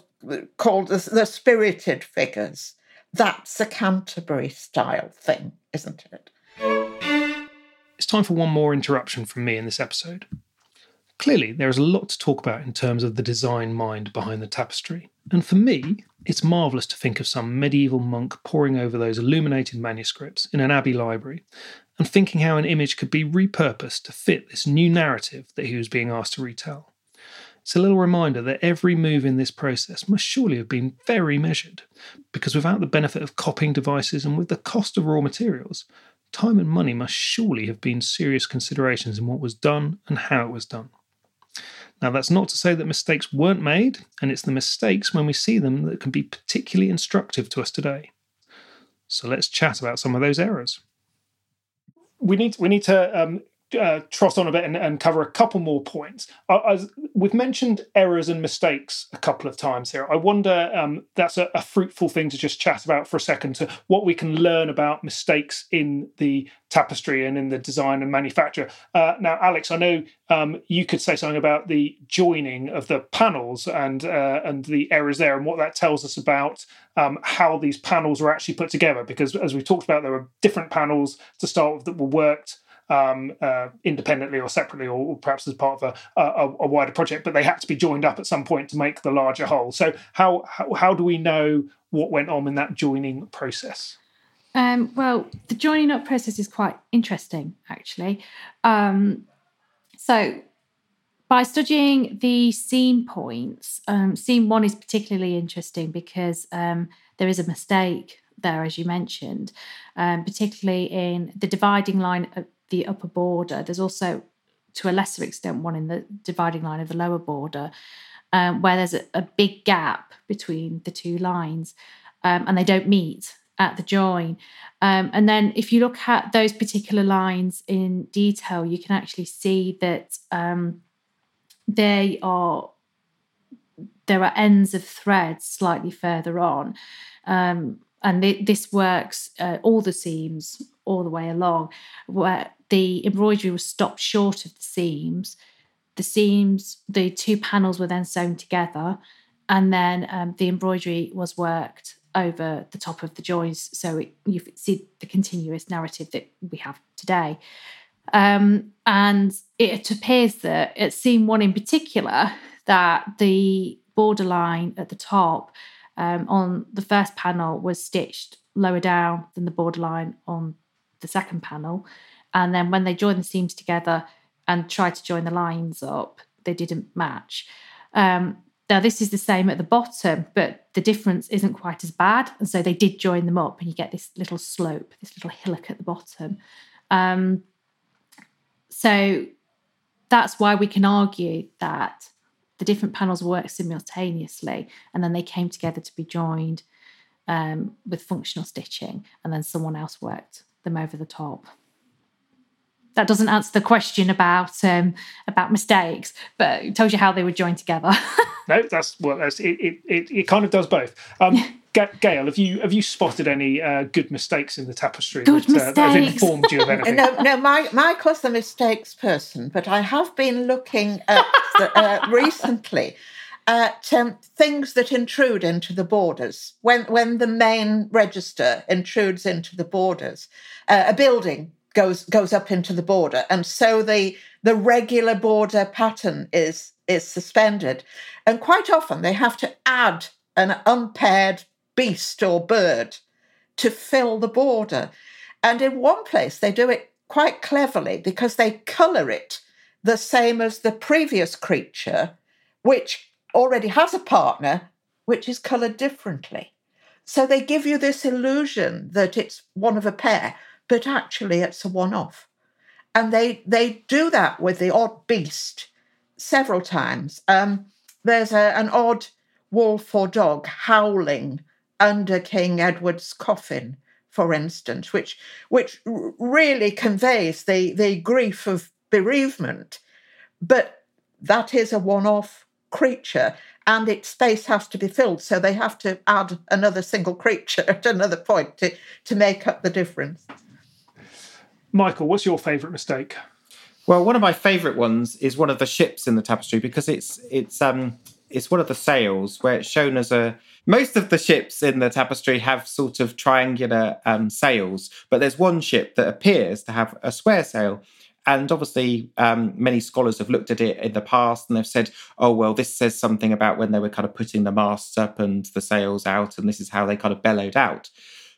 called the, the spirited figures, that's a Canterbury style thing, isn't it? It's time for one more interruption from me in this episode. Clearly, there is a lot to talk about in terms of the design mind behind the tapestry, and for me, it's marvellous to think of some medieval monk poring over those illuminated manuscripts in an abbey library and thinking how an image could be repurposed to fit this new narrative that he was being asked to retell. It's a little reminder that every move in this process must surely have been very measured, because without the benefit of copying devices and with the cost of raw materials, time and money must surely have been serious considerations in what was done and how it was done. Now, that's not to say that mistakes weren't made, and it's the mistakes when we see them that can be particularly instructive to us today. So let's chat about some of those errors. We need we need to um, uh, trot on a bit and, and, cover a couple more points. Uh, we've mentioned errors and mistakes a couple of times here. I wonder um, that's a, a, fruitful thing to just chat about for a second to what we can learn about mistakes in the tapestry and in the design and manufacture. Uh, now, Alex, I know um, you could say something about the joining of the panels and uh, and the errors there and what that tells us about um, how these panels were actually put together. Because as we talked about, there were different panels to start with that were worked um, uh, independently or separately, or, perhaps as part of a, a, a, wider project, but they had to be joined up at some point to make the larger whole. So, how how, how do we know what went on in that joining process? Um, well, the joining up process is quite interesting, actually. Um, so, by studying the seam points, um, seam one is particularly interesting because um, there is a mistake there, as you mentioned, um, particularly in the dividing line the upper border. There's also, to a lesser extent, one in the dividing line of the lower border, um, where there's a, a, big gap between the two lines um, and they don't meet at the join. Um, and then if you look at those particular lines in detail, you can actually see that um, they are there are ends of threads slightly further on. Um, and this works uh, all the seams all the way along, where the embroidery was stopped short of the seams. The seams, the two panels were then sewn together, and then um, the embroidery was worked over the top of the joins. So it, you see the continuous narrative that we have today. Um, and it appears that at seam one in particular, that the borderline at the top um, on the first panel was stitched lower down than the borderline on the second panel. And then when they joined the seams together and tried to join the lines up, they didn't match. Um, now, this is the same at the bottom, but the difference isn't quite as bad. And so they did join them up, and you get this little slope, this little hillock at the bottom. Um, so that's why we can argue that the different panels work simultaneously, and then they came together to be joined um, with functional stitching, and then someone else worked them over the top that doesn't answer the question about um, about mistakes, but it tells you how they were joined together. no, that's well, that's, it, it, it. It kind of does both. Um, Gale, have you have you spotted any uh, good mistakes in the tapestry good that, uh, that have informed you of anything? no, no, my, Michael's the mistakes person, but I have been looking at the, uh, recently at um, things that intrude into the borders. When when the main register intrudes into the borders, uh, a building goes goes up into the border, and so the the regular border pattern is is suspended, and quite often they have to add an unpaired beast or bird to fill the border, and in one place they do it quite cleverly because they colour it the same as the previous creature, which already has a partner, which is coloured differently. So they give you this illusion that it's one of a pair, but actually it's a one off. And they, they do that with the odd beast several times. Um, there's a, an odd wolf or dog howling under King Edward's coffin, for instance, which which really conveys the, the grief of bereavement. But that is a one-off creature, and its space has to be filled. So they have to add another single creature at another point to, to make up the difference. Michael, what's your favourite mistake? Well, one of my favourite ones is one of the ships in the tapestry because it's it's um it's one of the sails where it's shown as a most of the ships in the tapestry have sort of triangular um, sails, but there's one ship that appears to have a square sail. And obviously, um, many scholars have looked at it in the past and they've said, oh, well, this says something about when they were kind of putting the masts up and the sails out, and this is how they kind of bellowed out.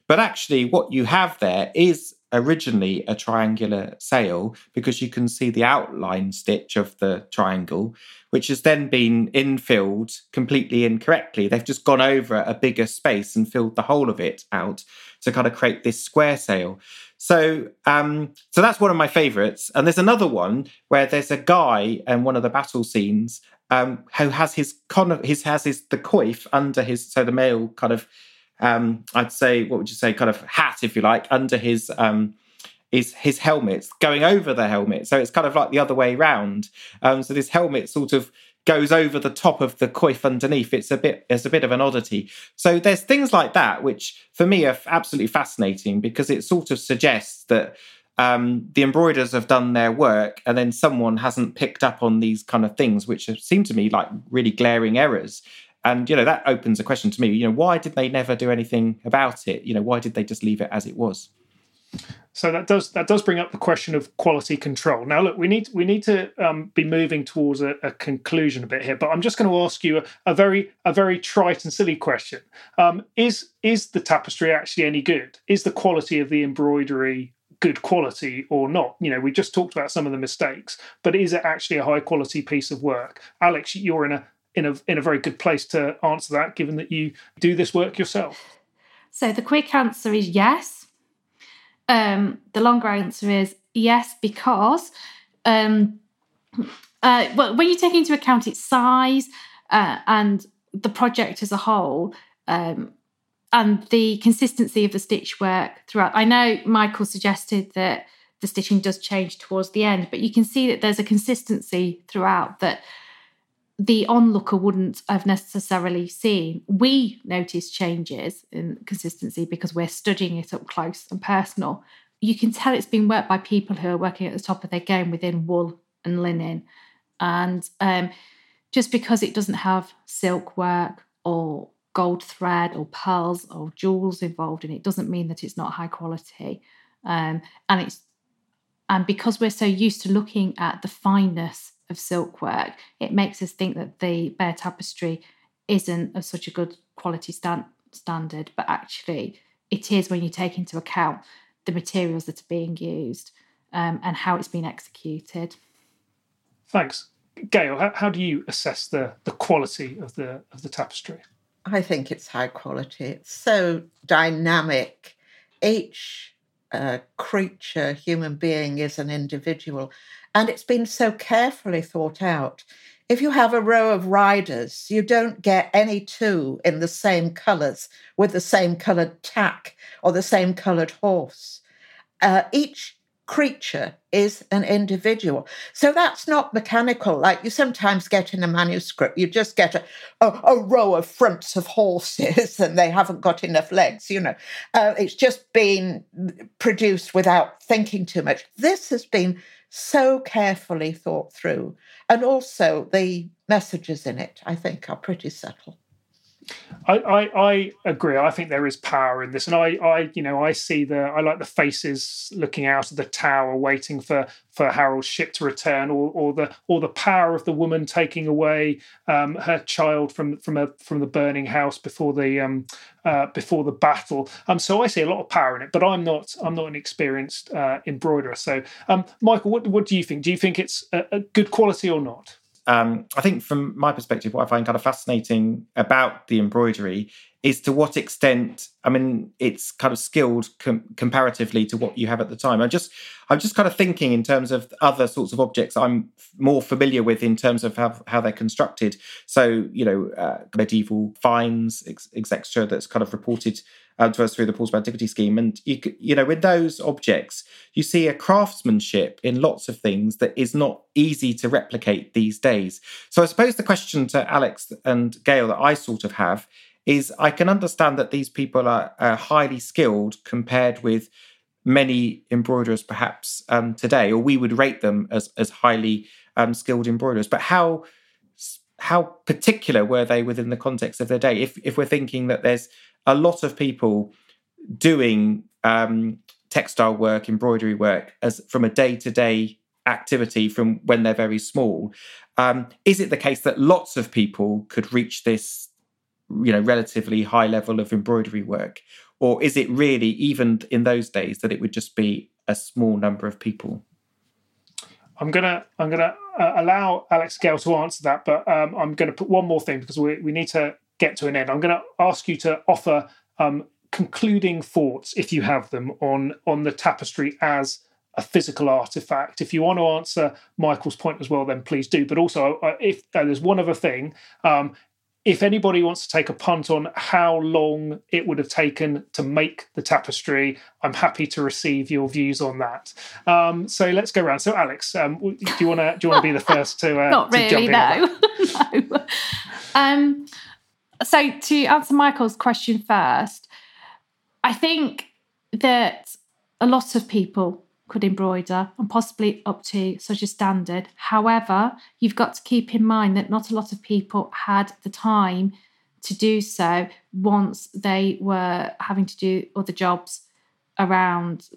But actually, what you have there is originally a triangular sail because you can see the outline stitch of the triangle, which has then been infilled completely incorrectly. They've just gone over a bigger space and filled the whole of it out to kind of create this square sail. So, um, so that's one of my favourites. And there's another one where there's a guy in one of the battle scenes, um, who has his con his has his the coif under his so the male kind of um, I'd say what would you say kind of hat if you like under his um, his his helmet going over the helmet so it's kind of like the other way round um, so this helmet sort of goes over the top of the coif underneath. It's a bit it's a bit of an oddity. So there's things like that which for me are absolutely fascinating because it sort of suggests that um, the embroiders have done their work and then someone hasn't picked up on these kind of things which seem to me like really glaring errors. And you know that opens a question to me you know why did they never do anything about it? You know why did they just leave it as it was so that does that does bring up the question of quality control. Now, look, we need we need to um, be moving towards a, a, conclusion a bit here, but I'm just going to ask you a, a very a very trite and silly question: um, Is is the tapestry actually any good? Is the quality of the embroidery good quality or not. You know, we just talked about some of the mistakes, but is it actually a high quality piece of work? Alex, you're in a in a in a very good place to answer that, given that you do this work yourself. So the quick answer is yes. Um, the longer answer is yes because um, uh, well, when you take into account its size uh, and the project as a whole, um, and the consistency of the stitch work throughout. I know Michael suggested that the stitching does change towards the end, but you can see that there's a consistency throughout that the onlooker wouldn't have necessarily seen. We notice changes in consistency because we're studying it up close and personal. You can tell it's been worked by people who are working at the top of their game within wool and linen. And um, just because it doesn't have silk work or gold thread or pearls or jewels involved in it doesn't mean that it's not high quality. Um, and it's and because we're so used to looking at the fineness of silk work, it makes us think that the Bayeux tapestry isn't of such a good quality stand, standard, but actually it is when you take into account the materials that are being used um, and how it's been executed. Thanks, Gale. How, how do you assess the the quality of the of the tapestry? I think it's high quality. It's so dynamic. Each uh, creature, human being, is an individual. And it's been so carefully thought out. If you have a row of riders, you don't get any two in the same colours with the same coloured tack or the same coloured horse. Uh, each creature is an individual. So that's not mechanical like you sometimes get in a manuscript. You just get a, a, a row of fronts of horses and they haven't got enough legs, you know. Uh, it's just been produced without thinking too much. This has been so carefully thought through. And also the messages in it, I think, are pretty subtle. I, I, I, agree. I think there is power in this, and I, I, you know, I see the, I like the faces looking out of the tower, waiting for for Harold's ship to return, or, or the, or the power of the woman taking away um, her child from from a from the burning house before the um, uh, before the battle. Um, so I see a lot of power in it, but I'm not, I'm not an experienced uh, embroiderer. So, um, Michael, what what do you think? Do you think it's a, a good quality or not? Um, I think from my perspective, what I find kind of fascinating about the embroidery is to what extent, I mean, it's kind of skilled com- comparatively to what you have at the time. I'm just, I'm just kind of thinking in terms of other sorts of objects I'm more familiar with in terms of how, how they're constructed. So, you know, uh, medieval finds, etc., that's kind of reported to us through the Portable Antiquity Scheme. And you, you know, with those objects, you see a craftsmanship in lots of things that is not easy to replicate these days. So I suppose the question to Alex and Gale that I sort of have is I can understand that these people are, are highly skilled compared with many embroiderers perhaps um, today, or we would rate them as as highly um, skilled embroiderers. But how how particular were they within the context of their day? If if we're thinking that there's a lot of people doing um, textile work, embroidery work as from a day to day activity from when they're very small. Um, is it the case that lots of people could reach this, you know, relatively high level of embroidery work, or is it really even in those days that it would just be a small number of people? I'm gonna I'm gonna uh, allow Alex Gale to answer that, but um, I'm to put one more thing because we, we need to get to an end, I'm going to ask you to offer um, concluding thoughts, if you have them, on on the tapestry as a physical artifact. If you want to answer Michael's point as well, then please do. But also, if uh, there's one other thing, um, if anybody wants to take a punt on how long it would have taken to make the tapestry, I'm happy to receive your views on that. Um, so let's go around. So, Alex, um, do you want to do you want to be the first to uh, not to really? no, no. Um, so to answer Michael's question first, I think that a lot of people could embroider and possibly up to such a standard. However, you've got to keep in mind that not a lot of people had the time to do so once they were having to do other jobs around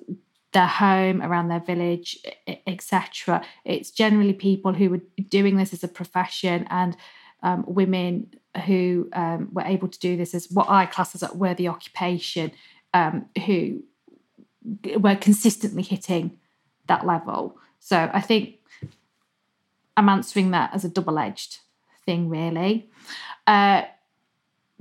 their home, around their village, etc. It's generally people who were doing this as a profession and um, women who um, were able to do this as what I class as a worthy occupation, um, who we're consistently hitting that level. So I think I'm answering that as a double edged thing, really. Uh,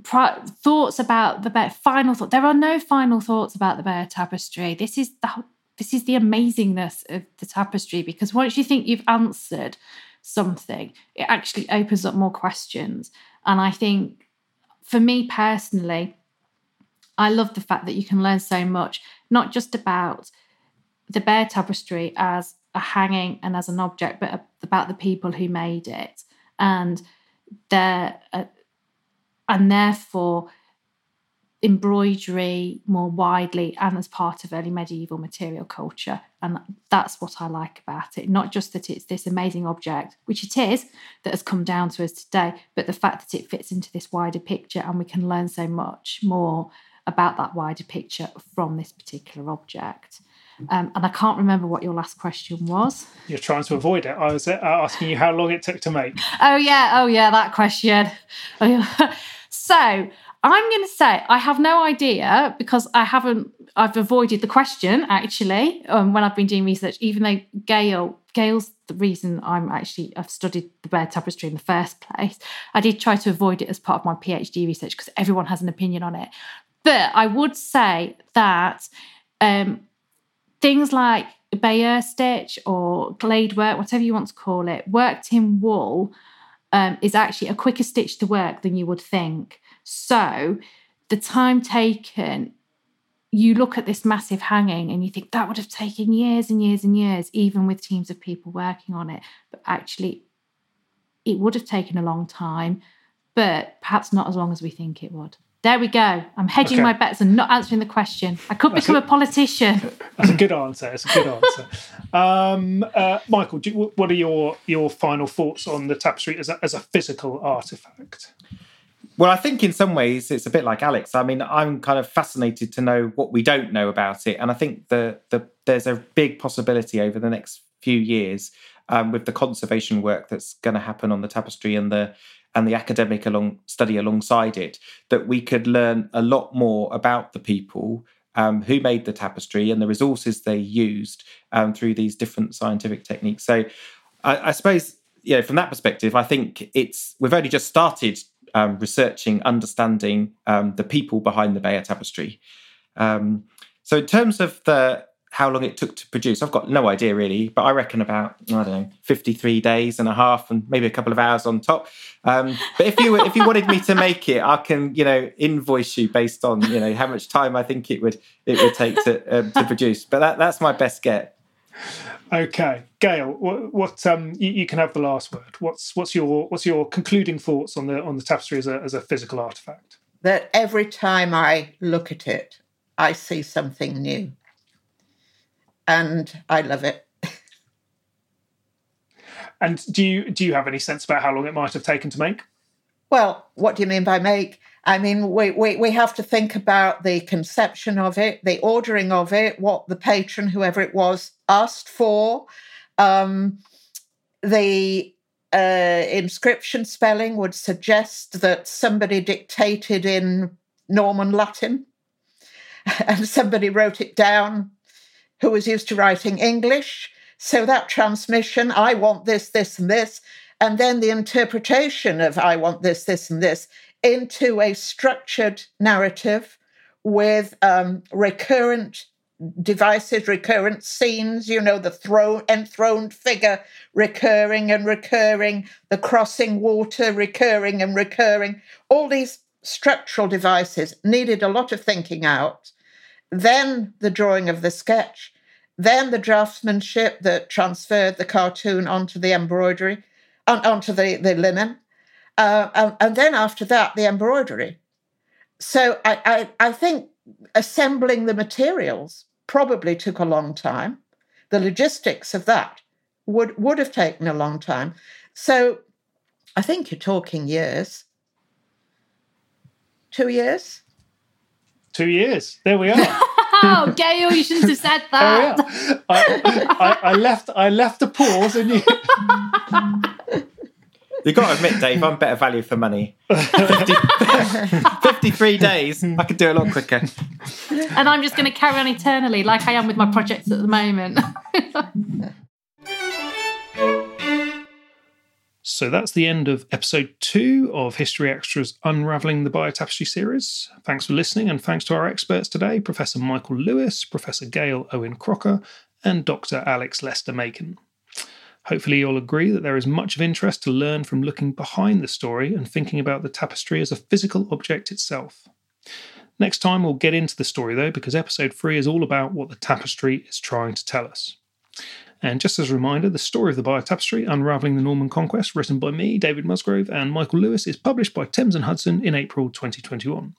thoughts about the Bayeux, final thought. There are no final thoughts about the Bayeux Tapestry. This is the this is the amazingness of the tapestry because once you think you've answered something, it actually opens up more questions. And I think for me personally, I love the fact that you can learn so much, not just about the Bayeux tapestry as a hanging and as an object, but about the people who made it and their uh, and therefore embroidery more widely and as part of early medieval material culture. And that's what I like about it. Not just that it's this amazing object, which it is, that has come down to us today, but the fact that it fits into this wider picture and we can learn so much more about that wider picture from this particular object. Um, and I can't remember what your last question was. You're trying to avoid it. I was uh, asking you how long it took to make. Oh, yeah. Oh, yeah, that question. so I'm going to say I have no idea because I haven't, I've avoided the question actually um, when I've been doing research, even though Gale, Gale's the reason I'm actually, I've studied the Bayeux tapestry in the first place. I did try to avoid it as part of my PhD research because everyone has an opinion on it. But I would say that um, things like Bayeux stitch or glade work, whatever you want to call it, worked in wool um, is actually a quicker stitch to work than you would think. So the time taken, you look at this massive hanging and you think that would have taken years and years and years, even with teams of people working on it. But actually, it would have taken a long time, but perhaps not as long as we think it would. There we go. I'm hedging okay. my bets and not answering the question. I could become a, a, politician. That's a good answer. That's a good answer. Um, uh, Michael, you, what are your your final thoughts on the tapestry as a, as a physical artifact? Well, I think in some ways it's a bit like Alex. I mean, I'm kind of fascinated to know what we don't know about it, and I think the the there's a big possibility over the next few years um, with the conservation work that's going to happen on the tapestry and the and the academic along study alongside it, that we could learn a lot more about the people um, who made the tapestry and the resources they used um, through these different scientific techniques. So, I, I, suppose, you know, from that perspective, I think it's we've only just started um, researching, understanding um, the people behind the Bayeux tapestry. Um, so, in terms of the how long it took to produce. I've got no idea really, but I reckon about I don't know, fifty-three days and a half, and maybe a couple of hours on top. Um, but if you if you wanted me to make it, I can you know invoice you based on you know how much time I think it would it would take to um, to produce. But that that's my best get. Okay, Gale, what, what um, you, you, can have the last word. What's what's your what's your concluding thoughts on the on the tapestry as a as a physical artifact? That every time I look at it, I see something new and I love it. and do you do you have any sense about how long it might have taken to make? Well, what do you mean by make? I mean, we, we, we have to think about the conception of it, the ordering of it, what the patron, whoever it was, asked for. Um, the uh, inscription spelling would suggest that somebody dictated in Norman Latin and somebody wrote it down who was used to writing English. So that transmission, I want this, this, and this, and then the interpretation of I want this, this, and this into a structured narrative with um, recurrent devices, recurrent scenes, you know, the throne, enthroned figure recurring and recurring, the crossing water recurring and recurring. All these structural devices needed a lot of thinking out. Then the drawing of the sketch, then the draftsmanship that transferred the cartoon onto the embroidery, on, onto the, the linen. Uh, and, and, then after that, the embroidery. So I, I, I think assembling the materials probably took a long time. The logistics of that would, would have taken a long time. So I think you're talking years. Two years? Two years. There we are. oh, Gale, you shouldn't have said that. I, I, I, left. I left a pause, and you. You've got to admit, Dave, I'm better value for money. 50, 53 days. I could do it a lot quicker. And I'm just going to carry on eternally like I am with my projects at the moment. So that's the end of episode two of History Extra's Unravelling the Bayeux Tapestry series. Thanks for listening, and thanks to our experts today Professor Michael Lewis, Professor Gale Owen Crocker, and Dr. Alex Lester Makin. Hopefully, you'll agree that there is much of interest to learn from looking behind the story and thinking about the tapestry as a physical object itself. Next time, we'll get into the story though, because episode 3 is all about what the tapestry is trying to tell us. And just as a reminder, the story of the Bayeux Tapestry, Unravelling the Norman Conquest, written by me, David Musgrove, and Michael Lewis, is published by Thames and Hudson in April 2021.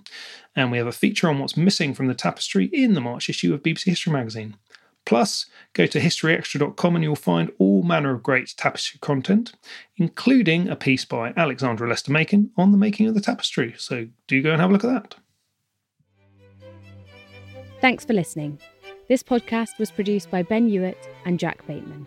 And we have a feature on what's missing from the tapestry in the March issue of BBC History magazine. Plus, go to historyextra.com and you'll find all manner of great tapestry content, including a piece by Alexandra Lester Makin on the making of the tapestry. So do go and have a look at that. Thanks for listening. This podcast was produced by Ben Hewitt and Jack Bateman.